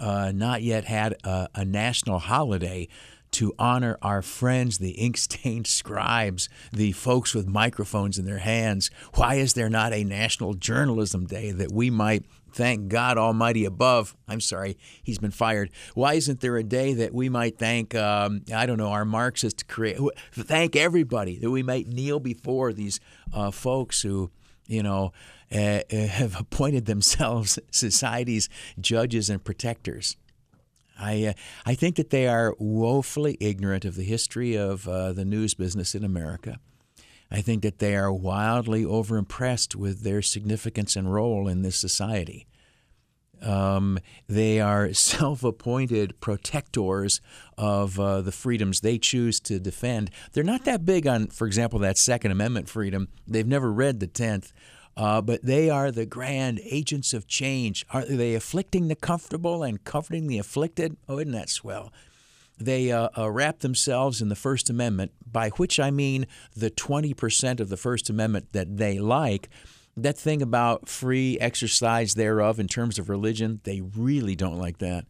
Speaker 1: uh, not yet had a, a national holiday? To honor our friends, the ink stained scribes, the folks with microphones in their hands. Why is there not a National Journalism Day that we might thank God Almighty above? I'm sorry, he's been fired. Why isn't there a day that we might thank, um, I don't know, our Marxist create, thank everybody, that we might kneel before these uh, folks who, you know, uh, have appointed themselves society's judges and protectors? I, uh, I think that they are woefully ignorant of the history of uh, the news business in America. I think that they are wildly overimpressed with their significance and role in this society. Um, they are self appointed protectors of uh, the freedoms they choose to defend. They're not that big on, for example, that Second Amendment freedom. They've never read the 10th. Uh, but they are the grand agents of change. Are they afflicting the comfortable and comforting the afflicted? Oh, isn't that swell? they uh, uh, wrap themselves in the First Amendment, by which I mean the 20% of the First Amendment that they like. That thing about free exercise thereof in terms of religion, they really don't like that.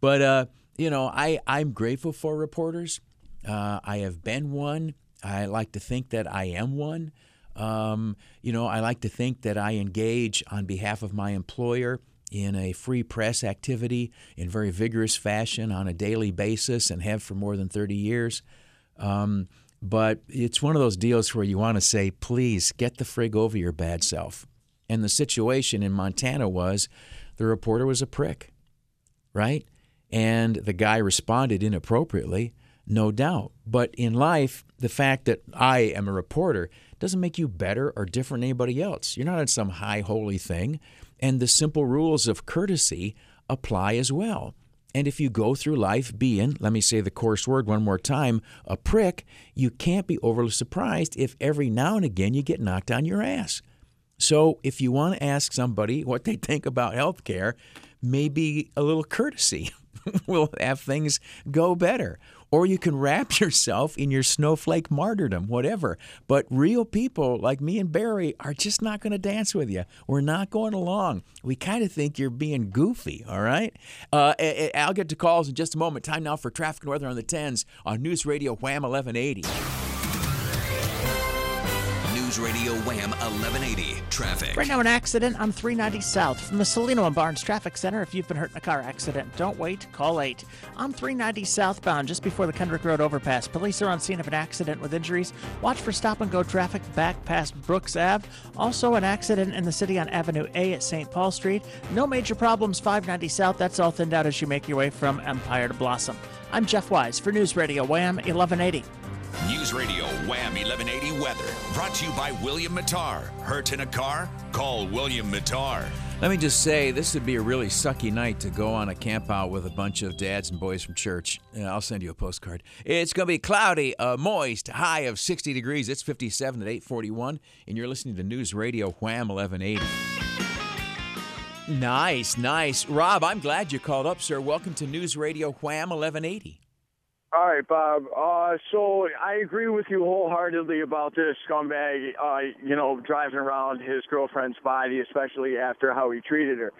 Speaker 1: But, uh, you know, I, I'm grateful for reporters. Uh, I have been one. I like to think that I am one. Um, you know, I like to think that I engage on behalf of my employer in a free press activity in very vigorous fashion on a daily basis and have for more than 30 years. Um, but it's one of those deals where you want to say, please get the frig over your bad self. And the situation in Montana was the reporter was a prick, right? And the guy responded inappropriately, no doubt. But in life, the fact that I am a reporter doesn't make you better or different than anybody else. You're not in some high holy thing. And the simple rules of courtesy apply as well. And if you go through life being, let me say the coarse word one more time, a prick, you can't be overly surprised if every now and again you get knocked on your ass. So if you want to ask somebody what they think about health care, maybe a little courtesy will have things go better. Or you can wrap yourself in your snowflake martyrdom, whatever. But real people like me and Barry are just not going to dance with you. We're not going along. We kind of think you're being goofy, all right? Uh, I'll get to calls in just a moment. Time now for traffic and weather on the 10s on News Radio Wham 1180.
Speaker 3: News Radio Wham 1180 traffic.
Speaker 16: Right now, an accident on 390 South from the Cellino and Barnes Traffic Center. If you've been hurt in a car accident, don't wait. Call 8. On 390 southbound, just before the Kendrick Road overpass, police are on scene of an accident with injuries. Watch for stop and go traffic back past Brooks Ave. Also, an accident in the city on Avenue A at St. Paul Street. No major problems 590 South. That's all thinned out as you make your way from Empire to Blossom. I'm Jeff Wise for News Radio Wham 1180.
Speaker 3: News Radio Wham 1180 weather brought to you by William Matar. Hurt in a car? Call William Matar.
Speaker 1: Let me just say, this would be a really sucky night to go on a camp out with a bunch of dads and boys from church. Yeah, I'll send you a postcard. It's going to be cloudy, uh, moist, high of 60 degrees. It's 57 at 841, and you're listening to News Radio Wham 1180. Nice, nice. Rob, I'm glad you called up, sir. Welcome to News Radio Wham 1180.
Speaker 45: All right, Bob. Uh, so I agree with you wholeheartedly about this scumbag, uh, you know, driving around his girlfriend's body, especially after how he treated her.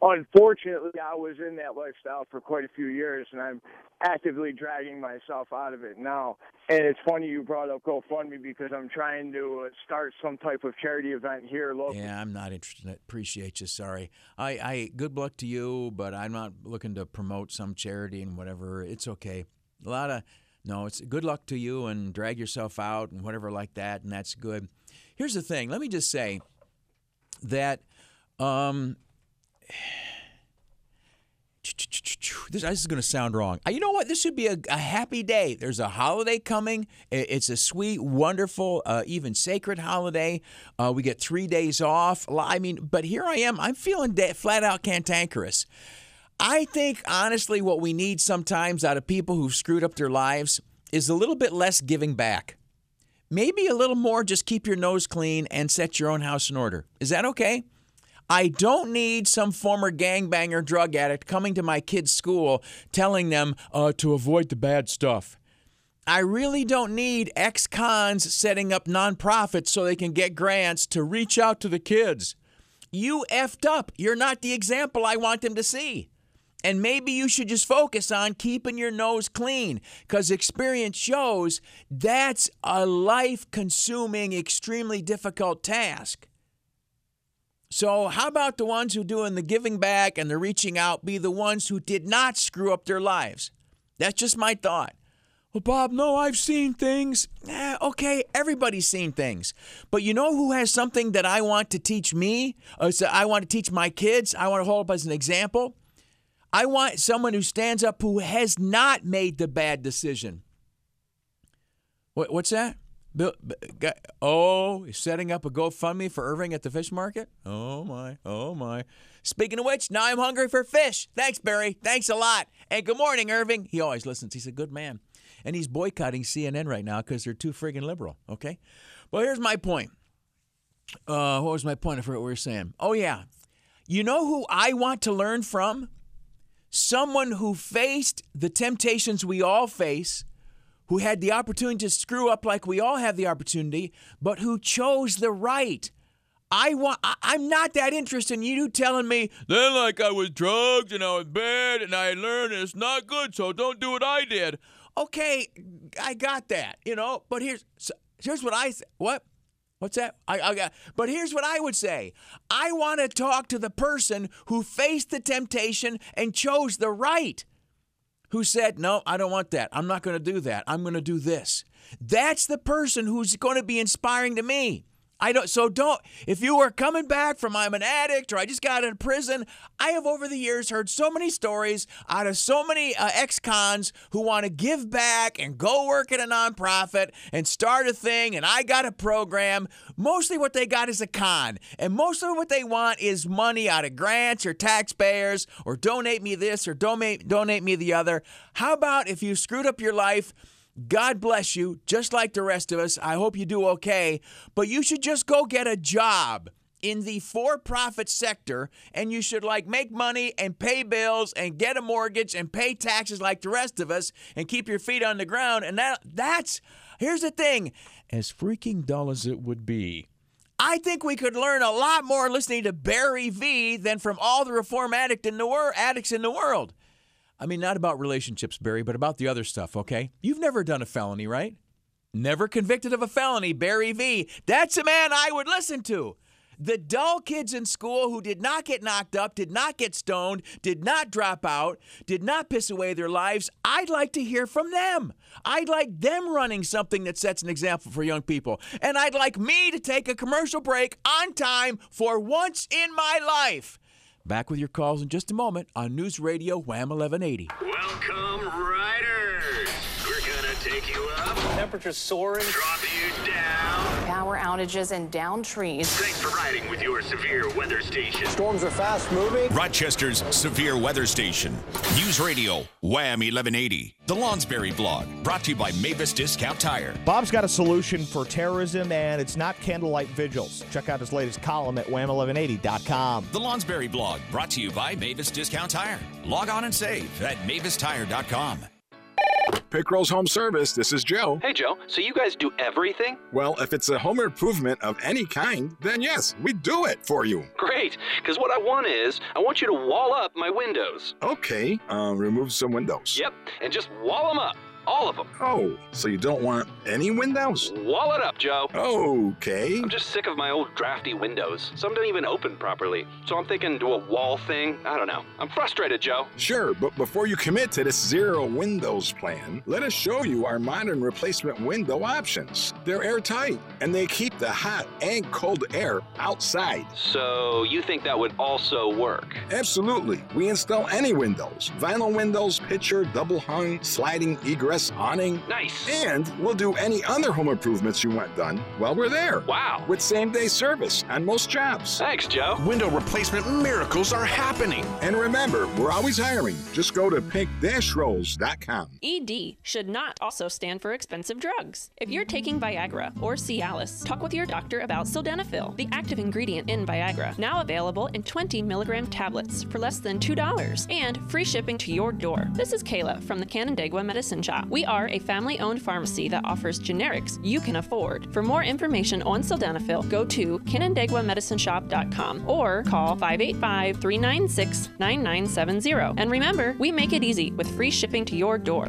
Speaker 45: Unfortunately, I was in that lifestyle for quite a few years, and I'm actively dragging myself out of it now. And it's funny you brought up GoFundMe because I'm trying to uh, start some type of charity event here locally.
Speaker 1: Yeah, I'm not interested. Appreciate you. Sorry. I, I good luck to you, but I'm not looking to promote some charity and whatever. It's okay a lot of no it's good luck to you and drag yourself out and whatever like that and that's good here's the thing let me just say that um this, is going to sound wrong. You know what? This should be a, a, happy day. There's a holiday coming. It's a sweet, wonderful, uh, even sacred holiday. Uh, we get three days off. I mean, but here I am. I'm feeling flat out cantankerous. I think, honestly, what we need sometimes out of people who've screwed up their lives is a little bit less giving back. Maybe a little more just keep your nose clean and set your own house in order. Is that okay? I don't need some former gangbanger drug addict coming to my kids' school telling them uh, to avoid the bad stuff. I really don't need ex cons setting up nonprofits so they can get grants to reach out to the kids. You effed up. You're not the example I want them to see. And maybe you should just focus on keeping your nose clean because experience shows that's a life consuming, extremely difficult task. So, how about the ones who doing the giving back and the reaching out be the ones who did not screw up their lives? That's just my thought. Well, Bob, no, I've seen things. Eh, okay, everybody's seen things. But you know who has something that I want to teach me? Uh, so I want to teach my kids? I want to hold up as an example? I want someone who stands up who has not made the bad decision. What, what's that? Bill, oh, he's setting up a GoFundMe for Irving at the fish market? Oh, my. Oh, my. Speaking of which, now I'm hungry for fish. Thanks, Barry. Thanks a lot. And good morning, Irving. He always listens. He's a good man. And he's boycotting CNN right now because they're too friggin' liberal, okay? Well, here's my point. Uh, what was my point? I forgot what we were saying. Oh, yeah. You know who I want to learn from? Someone who faced the temptations we all face, who had the opportunity to screw up like we all have the opportunity, but who chose the right. I want. I, I'm not that interested in you telling me then like I was drugged and I was bad and I learned it's not good, so don't do what I did. Okay, I got that, you know. But here's here's what I what what's that? I, I got. But here's what I would say. I want to talk to the person who faced the temptation and chose the right. Who said, "No, I don't want that. I'm not going to do that. I'm going to do this." That's the person who's going to be inspiring to me. I don't. So don't. If you are coming back from I'm an addict or I just got out of prison, I have over the years heard so many stories out of so many uh, ex-cons who want to give back and go work at a nonprofit and start a thing. And I got a program. Mostly what they got is a con, and mostly what they want is money out of grants or taxpayers or donate me this or donate donate me the other. How about if you screwed up your life? God bless you, just like the rest of us. I hope you do okay. But you should just go get a job in the for profit sector and you should like make money and pay bills and get a mortgage and pay taxes like the rest of us and keep your feet on the ground. And that that's here's the thing as freaking dull as it would be. I think we could learn a lot more listening to Barry V than from all the reform addict in the wor- addicts in the world. I mean, not about relationships, Barry, but about the other stuff, okay? You've never done a felony, right? Never convicted of a felony, Barry V. That's a man I would listen to. The dull kids in school who did not get knocked up, did not get stoned, did not drop out, did not piss away their lives, I'd like to hear from them. I'd like them running something that sets an example for young people. And I'd like me to take a commercial break on time for once in my life. Back with your calls in just a moment on News Radio Wham 1180.
Speaker 46: Welcome, riders. We're gonna take you up. Temperatures soaring. Drop you down.
Speaker 47: Power outages and down trees.
Speaker 46: Thanks for riding with your severe weather station.
Speaker 48: Storms are fast moving.
Speaker 3: Rochester's severe weather station. News Radio Wham 1180. The Lonsberry blog brought to you by Mavis Discount Tire.
Speaker 49: Bob's got a solution for terrorism, and it's not candlelight vigils. Check out his latest column at wham1180.com.
Speaker 3: The Lonsberry blog brought to you by Mavis Discount Tire. Log on and save at mavistire.com.
Speaker 50: Pickrell's Home Service, this is Joe.
Speaker 51: Hey, Joe. So you guys do everything?
Speaker 50: Well, if it's a home improvement of any kind, then yes, we do it for you.
Speaker 51: Great, because what I want is, I want you to wall up my windows.
Speaker 50: Okay, uh, remove some windows.
Speaker 51: Yep, and just wall them up. All of them.
Speaker 50: Oh, so you don't want any windows?
Speaker 51: Wall it up, Joe.
Speaker 50: Okay.
Speaker 51: I'm just sick of my old drafty windows. Some don't even open properly. So I'm thinking do a wall thing. I don't know. I'm frustrated, Joe.
Speaker 50: Sure, but before you commit to this zero windows plan, let us show you our modern replacement window options. They're airtight and they keep the hot and cold air outside.
Speaker 51: So you think that would also work?
Speaker 50: Absolutely. We install any windows vinyl windows, picture, double hung, sliding egress awning.
Speaker 51: Nice.
Speaker 50: And we'll do any other home improvements you want done while we're there.
Speaker 51: Wow.
Speaker 50: With same day service on most jobs.
Speaker 51: Thanks, Joe.
Speaker 50: Window replacement miracles are happening. And remember, we're always hiring. Just go to pink-rolls.com.
Speaker 52: ED should not also stand for expensive drugs. If you're taking Viagra or Cialis, talk with your doctor about sildenafil, the active ingredient in Viagra, now available in 20 milligram tablets for less than $2 and free shipping to your door. This is Kayla from the Canandaigua Medicine Shop. We are a family owned pharmacy that offers generics you can afford. For more information on sildenafil, go to canandaiguamedicineshop.com or call 585 396 9970. And remember, we make it easy with free shipping to your door.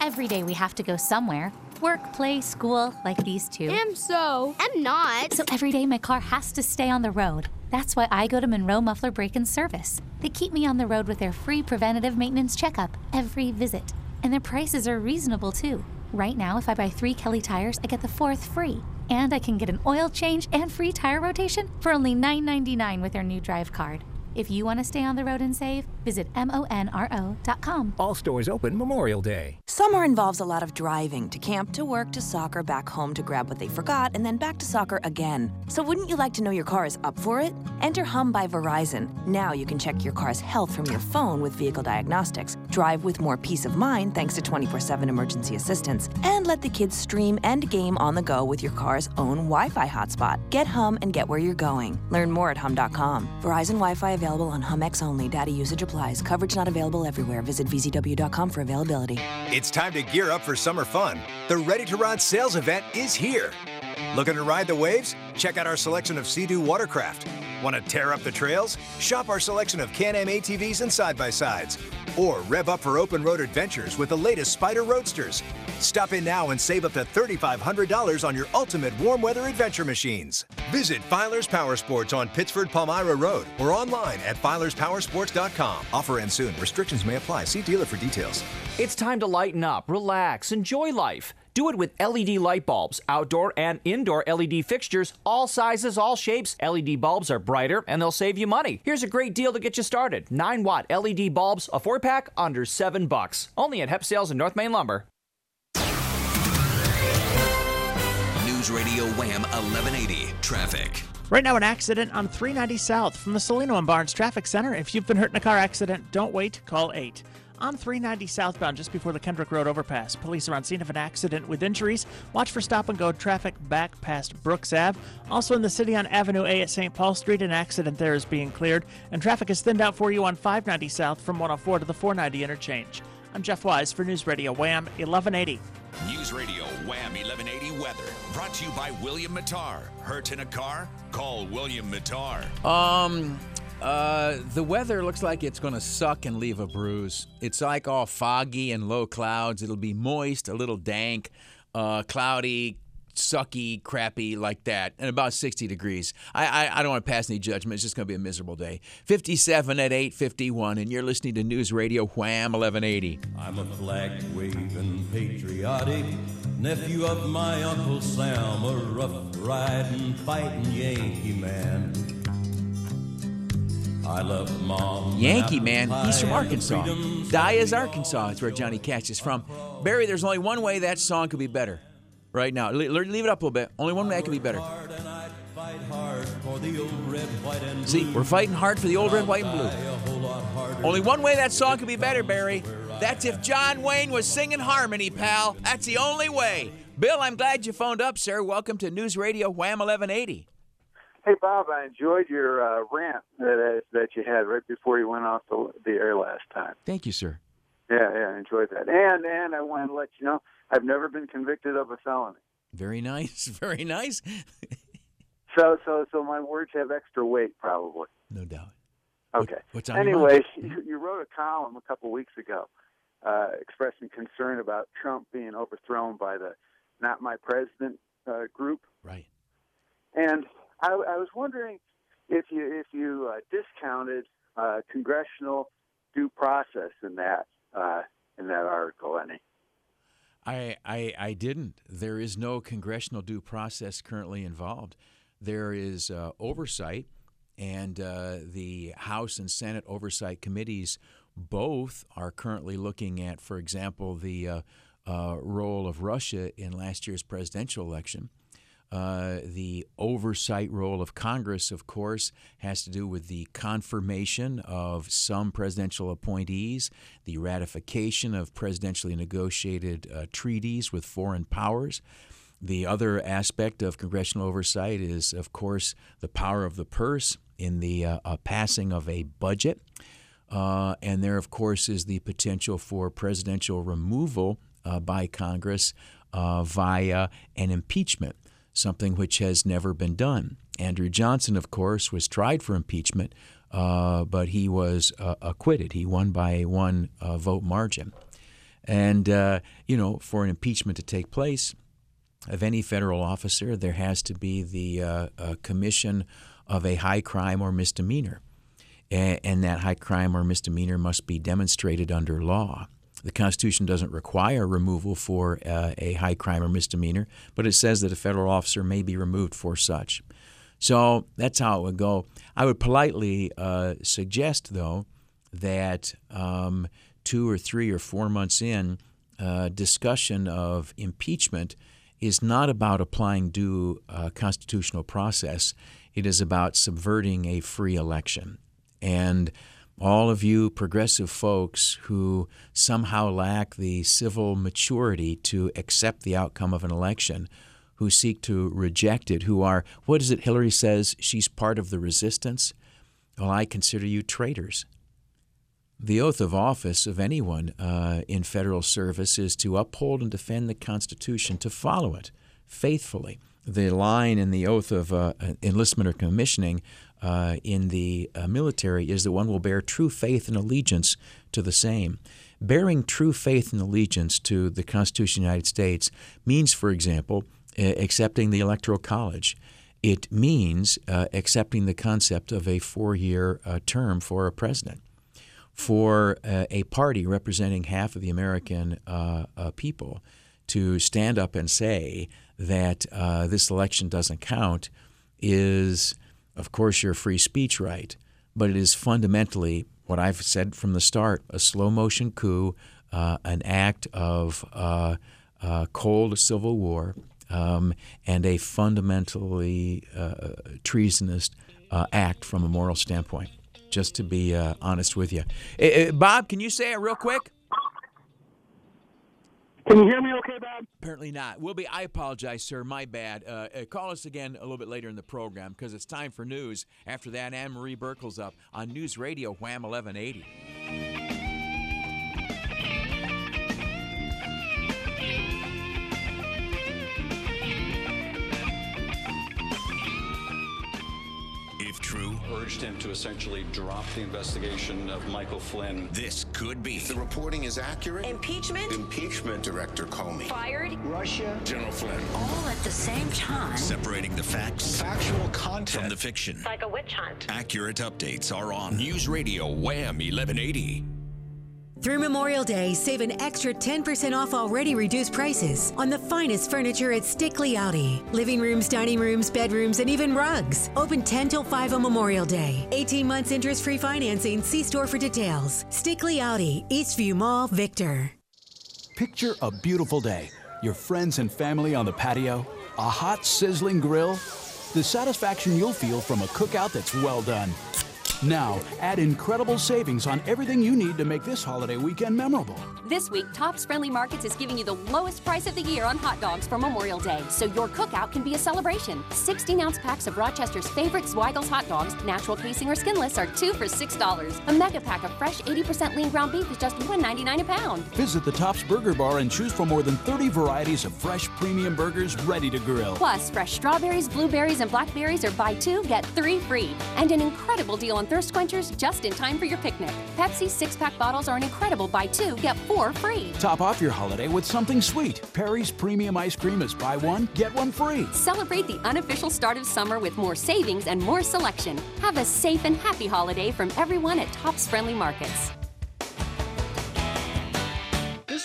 Speaker 53: Every day we have to go somewhere. Work, play, school, like these two.
Speaker 54: Am so. I'm not.
Speaker 53: So every day my car has to stay on the road. That's why I go to Monro Muffler Brake and Service. They keep me on the road with their free preventative maintenance checkup every visit. And their prices are reasonable too. Right now, if I buy three Kelly tires, I get the fourth free. And I can get an oil change and free tire rotation for only $9.99 with their new drive card. If you want to stay on the road and save, visit monro.com.
Speaker 55: All stores open Memorial Day.
Speaker 56: Summer involves a lot of driving to camp, to work, to soccer, back home to grab what they forgot, and then back to soccer again. So, wouldn't you like to know your car is up for it? Enter Hum by Verizon. Now you can check your car's health from your phone with vehicle diagnostics, drive with more peace of mind thanks to 24 7 emergency assistance, and let the kids stream and game on the go with your car's own Wi Fi hotspot. Get Hum and get where you're going. Learn more at hum.com. Verizon Wi Fi available on HumX only. Data usage applies. Coverage not available everywhere. Visit vzw.com for availability.
Speaker 57: It's time to gear up for summer fun. The Ready to Ride sales event is here. Looking to ride the waves? Check out our selection of Sea-Doo watercraft. Want to tear up the trails? Shop our selection of Can-Am ATVs and side-by-sides. Or rev up for open road adventures with the latest Spyder Roadsters. Stop in now and save up to $3,500 on your ultimate warm weather adventure machines. Visit Filer's Power Sports on Pittsford Palmyra Road or online at filerspowersports.com. Offer ends soon. Restrictions may apply. See dealer for details.
Speaker 58: It's time to lighten up, relax, enjoy life. Do it with LED light bulbs, outdoor and indoor LED fixtures, all sizes, all shapes. LED bulbs are brighter and they'll save you money. Here's a great deal to get you started 9 watt LED bulbs, a 4 pack, under 7 bucks. Only at Hep Sales and North Main Lumber.
Speaker 3: News Radio Wham 1180 Traffic.
Speaker 16: Right now, an accident on 390 South from the Cellino and Barnes Traffic Center. If you've been hurt in a car accident, don't wait. Call 8 on 390 southbound just before the Kendrick Road overpass. Police are on scene of an accident with injuries. Watch for stop and go traffic back past Brooks Ave. Also in the city on Avenue A at St. Paul Street, an accident there is being cleared, and traffic is thinned out for you on 590 south from 104 to the 490 interchange. I'm Jeff Wise for News Radio Wham 1180.
Speaker 3: News Radio Wham 1180 Weather brought to you by William Matar. Hurt in a car? Call William Matar.
Speaker 1: Um, uh, the weather looks like it's going to suck and leave a bruise. It's like all foggy and low clouds. It'll be moist, a little dank, uh, cloudy, sucky, crappy like that, and about 60 degrees. I, I, I don't want to pass any judgment. It's just going to be a miserable day. 57 at 851, and you're listening to News Radio Wham 1180.
Speaker 59: I'm a flag waving patriotic nephew of my Uncle Sam, a rough riding, fighting Yankee man. I love mom.
Speaker 1: Yankee man, he's from Arkansas. Dyess, Arkansas. It's where Johnny Cash is from. Barry, there's only one way that song could be better. Right now, Le- le- leave it up a little bit. Only one way that could be better. See, we're fighting hard for the old red, white, and blue. Only one way that song could be better, Barry. That's if John Wayne was singing harmony, pal. That's the only way. Bill, I'm glad you phoned up, sir. Welcome to News Radio Wham 1180.
Speaker 60: Hey Bob, I enjoyed your uh, rant that that you had right before you went off the, the air last time.
Speaker 1: Thank you, sir.
Speaker 60: Yeah, yeah, I enjoyed that. And and I want to let you know I've never been convicted of a felony.
Speaker 1: Very nice, very nice.
Speaker 60: So so so my words have extra weight, probably.
Speaker 1: No doubt.
Speaker 60: Okay.
Speaker 1: what's on your
Speaker 60: Anyways, you, you wrote a column a couple weeks ago uh, expressing concern about Trump being overthrown by the "Not My President" uh, group.
Speaker 1: Right.
Speaker 60: And I, I was wondering if you if you uh, discounted uh, congressional due process in that uh, in that article any.
Speaker 1: I, I I didn't. There is no congressional due process currently involved. There is uh, oversight, and uh, the House and Senate oversight committees both are currently looking at, for example, the uh, role of Russia in last year's presidential election. Uh, the oversight role of Congress, of course, has to do with the confirmation of some presidential appointees, the ratification of presidentially negotiated uh, treaties with foreign powers. The other aspect of congressional oversight is, of course, the power of the purse in the uh, uh, passing of a budget. Uh, and there, of course, is the potential for presidential removal by Congress via an impeachment something which has never been done. Andrew Johnson, of course, was tried for impeachment, uh, but he was uh, acquitted. He won by a one uh, vote margin. And, uh, you know, for an impeachment to take place of any federal officer, there has to be the uh, uh, commission of a high crime or misdemeanor. A- and that high crime or misdemeanor must be demonstrated under law. The Constitution doesn't require removal for uh, a high crime or misdemeanor, but it says that a federal officer may be removed for such. So that's how it would go. I would politely uh, suggest, though, that um, two or three or four months in, uh, discussion of impeachment is not about applying due uh, constitutional process. It is about subverting a free election. And all of you progressive folks who somehow lack the civil maturity to accept the outcome of an election, who seek to reject it, who are, what is it Hillary says? She's part of the resistance. Well, I consider you traitors. The oath of office of anyone uh, in federal service is to uphold and defend the Constitution, to follow it faithfully. The line in the oath of uh, enlistment or commissioning uh, in the uh, military is that one will bear true faith and allegiance to the same. Bearing true faith and allegiance to the Constitution of the United States means, for example, accepting the Electoral College. It means uh, accepting the concept of a four year uh, term for a president. For uh, a party representing half of the American uh, uh, people to stand up and say that uh, this election doesn't count is, of course, your free speech right, but it is fundamentally what I've said from the start a slow motion coup, an act of cold civil war um, and a fundamentally uh, treasonous uh, act from a moral standpoint. Just to be uh, honest with you, uh, uh, Bob, can you say it real quick?
Speaker 61: Can you hear me okay, Bob?
Speaker 1: Apparently not. We'll be. I apologize, sir. My bad. Uh, uh, call us again a little bit later in the program because it's time for news. After that, Anne Marie Burkle's up on News Radio Wham 1180.
Speaker 62: Urged him to essentially drop the investigation of Michael Flynn.
Speaker 3: This could be.
Speaker 48: If the reporting is accurate.
Speaker 63: Impeachment?
Speaker 48: Impeachment, Director Comey.
Speaker 63: Fired?
Speaker 48: Russia. General Flynn.
Speaker 63: All at the same time.
Speaker 3: Separating the facts.
Speaker 48: Factual content.
Speaker 3: From the fiction.
Speaker 63: Like a witch hunt.
Speaker 3: Accurate updates are on News Radio Wham 1180.
Speaker 64: Through Memorial Day, save an extra 10% off already reduced prices on the finest furniture at Stickley Audi. Living rooms, dining rooms, bedrooms, and even rugs. Open 10 till 5 on Memorial Day. 18 months interest free financing. See store for details. Stickley Audi, Eastview Mall, Victor.
Speaker 65: Picture a beautiful day. Your friends and family on the patio, a hot, sizzling grill, the satisfaction you'll feel from a cookout that's well done. Now, add incredible savings on everything you need to make this holiday weekend memorable.
Speaker 66: This week, Tops Friendly Markets is giving you the lowest price of the year on hot dogs for Memorial Day, so your cookout can be a celebration. 16 ounce packs of Rochester's favorite Zweigle's hot dogs, natural casing or skinless, are two for $6. A mega pack of fresh 80% lean ground beef is just $1.99 a pound.
Speaker 65: Visit the Tops Burger Bar and choose from more than 30 varieties of fresh premium burgers ready to grill.
Speaker 66: Plus, fresh strawberries, blueberries, and blackberries are buy two, get three free. And an incredible deal on thirst quenchers just in time for your picnic. Pepsi six pack bottles are an incredible buy two, get four free.
Speaker 65: Top off your holiday with something sweet. Perry's Premium Ice Cream is buy one, get one free.
Speaker 66: Celebrate the unofficial start of summer with more savings and more selection. Have a safe and happy holiday from everyone at Tops Friendly Markets.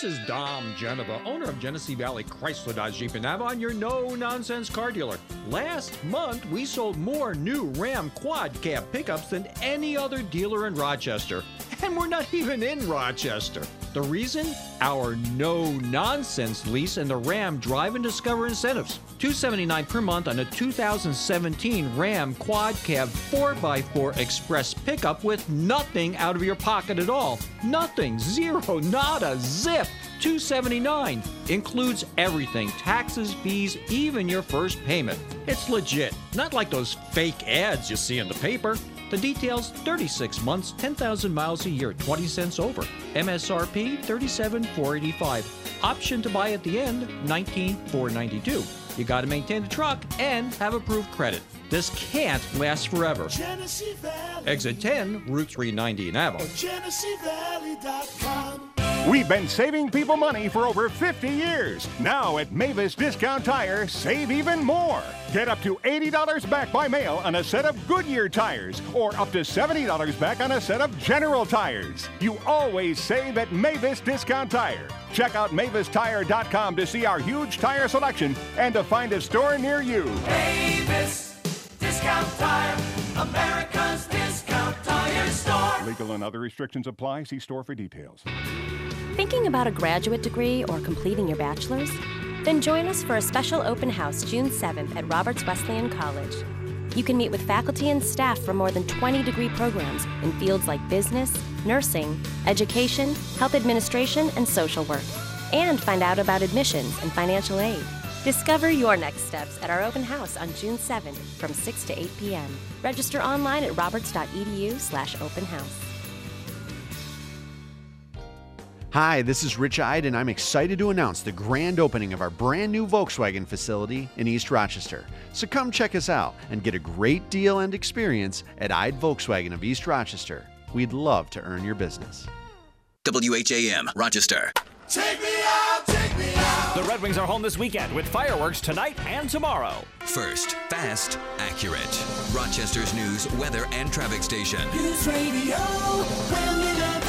Speaker 32: This is Dom Genova, owner of Genesee Valley Chrysler Dodge Jeep and Avon, your no-nonsense car dealer. Last month, we sold more new Ram quad cab pickups than any other dealer in Rochester. And we're not even in Rochester. The reason? Our no-nonsense lease and the Ram Drive and Discover incentives. 279 per month on a 2017 Ram Quad Cab 4x4 Express pickup with nothing out of your pocket at all. Nothing. Zero. Nada. Zip. 279 includes everything taxes fees even your first payment. It's legit. Not like those fake ads you see in the paper. The details 36 months 10000 miles a year 20 cents over. Msrp 37485 option to buy at the end 19492 you got to maintain the truck and have approved credit. This can't last forever. Exit 10, Route 390 in Avon.
Speaker 25: We've been saving people money for over 50 years. Now at Mavis Discount Tire, save even more. Get up to $80 back by mail on a set of Goodyear tires or up to $70 back on a set of General tires. You always save at Mavis Discount Tire. Check out MavisTire.com to see our huge tire selection and to find a store near you.
Speaker 67: Mavis Discount Tire, America's discount tire store.
Speaker 25: Legal and other restrictions apply. See store for details.
Speaker 68: Thinking about a graduate degree or completing your bachelor's? Then join us for a special open house June 7th at Roberts Wesleyan College. You can meet with faculty and staff from more than 20 degree programs in fields like business, nursing, education, health administration, and social work. And find out about admissions and financial aid. Discover your next steps at our open house on June 7th from 6 to 8 p.m. Register online at roberts.edu/slash open house.
Speaker 69: Hi, this is Rich Ide, and I'm excited to announce the grand opening of our brand new Volkswagen facility in East Rochester. So come check us out and get a great deal and experience at Ide Volkswagen of East Rochester. We'd love to earn your business.
Speaker 70: WHAM, Rochester.
Speaker 71: Take me out, take me out.
Speaker 58: The Red Wings are home this weekend with fireworks tonight and tomorrow.
Speaker 70: First, fast, accurate. Rochester's news, weather, and traffic station.
Speaker 71: News Radio, Wham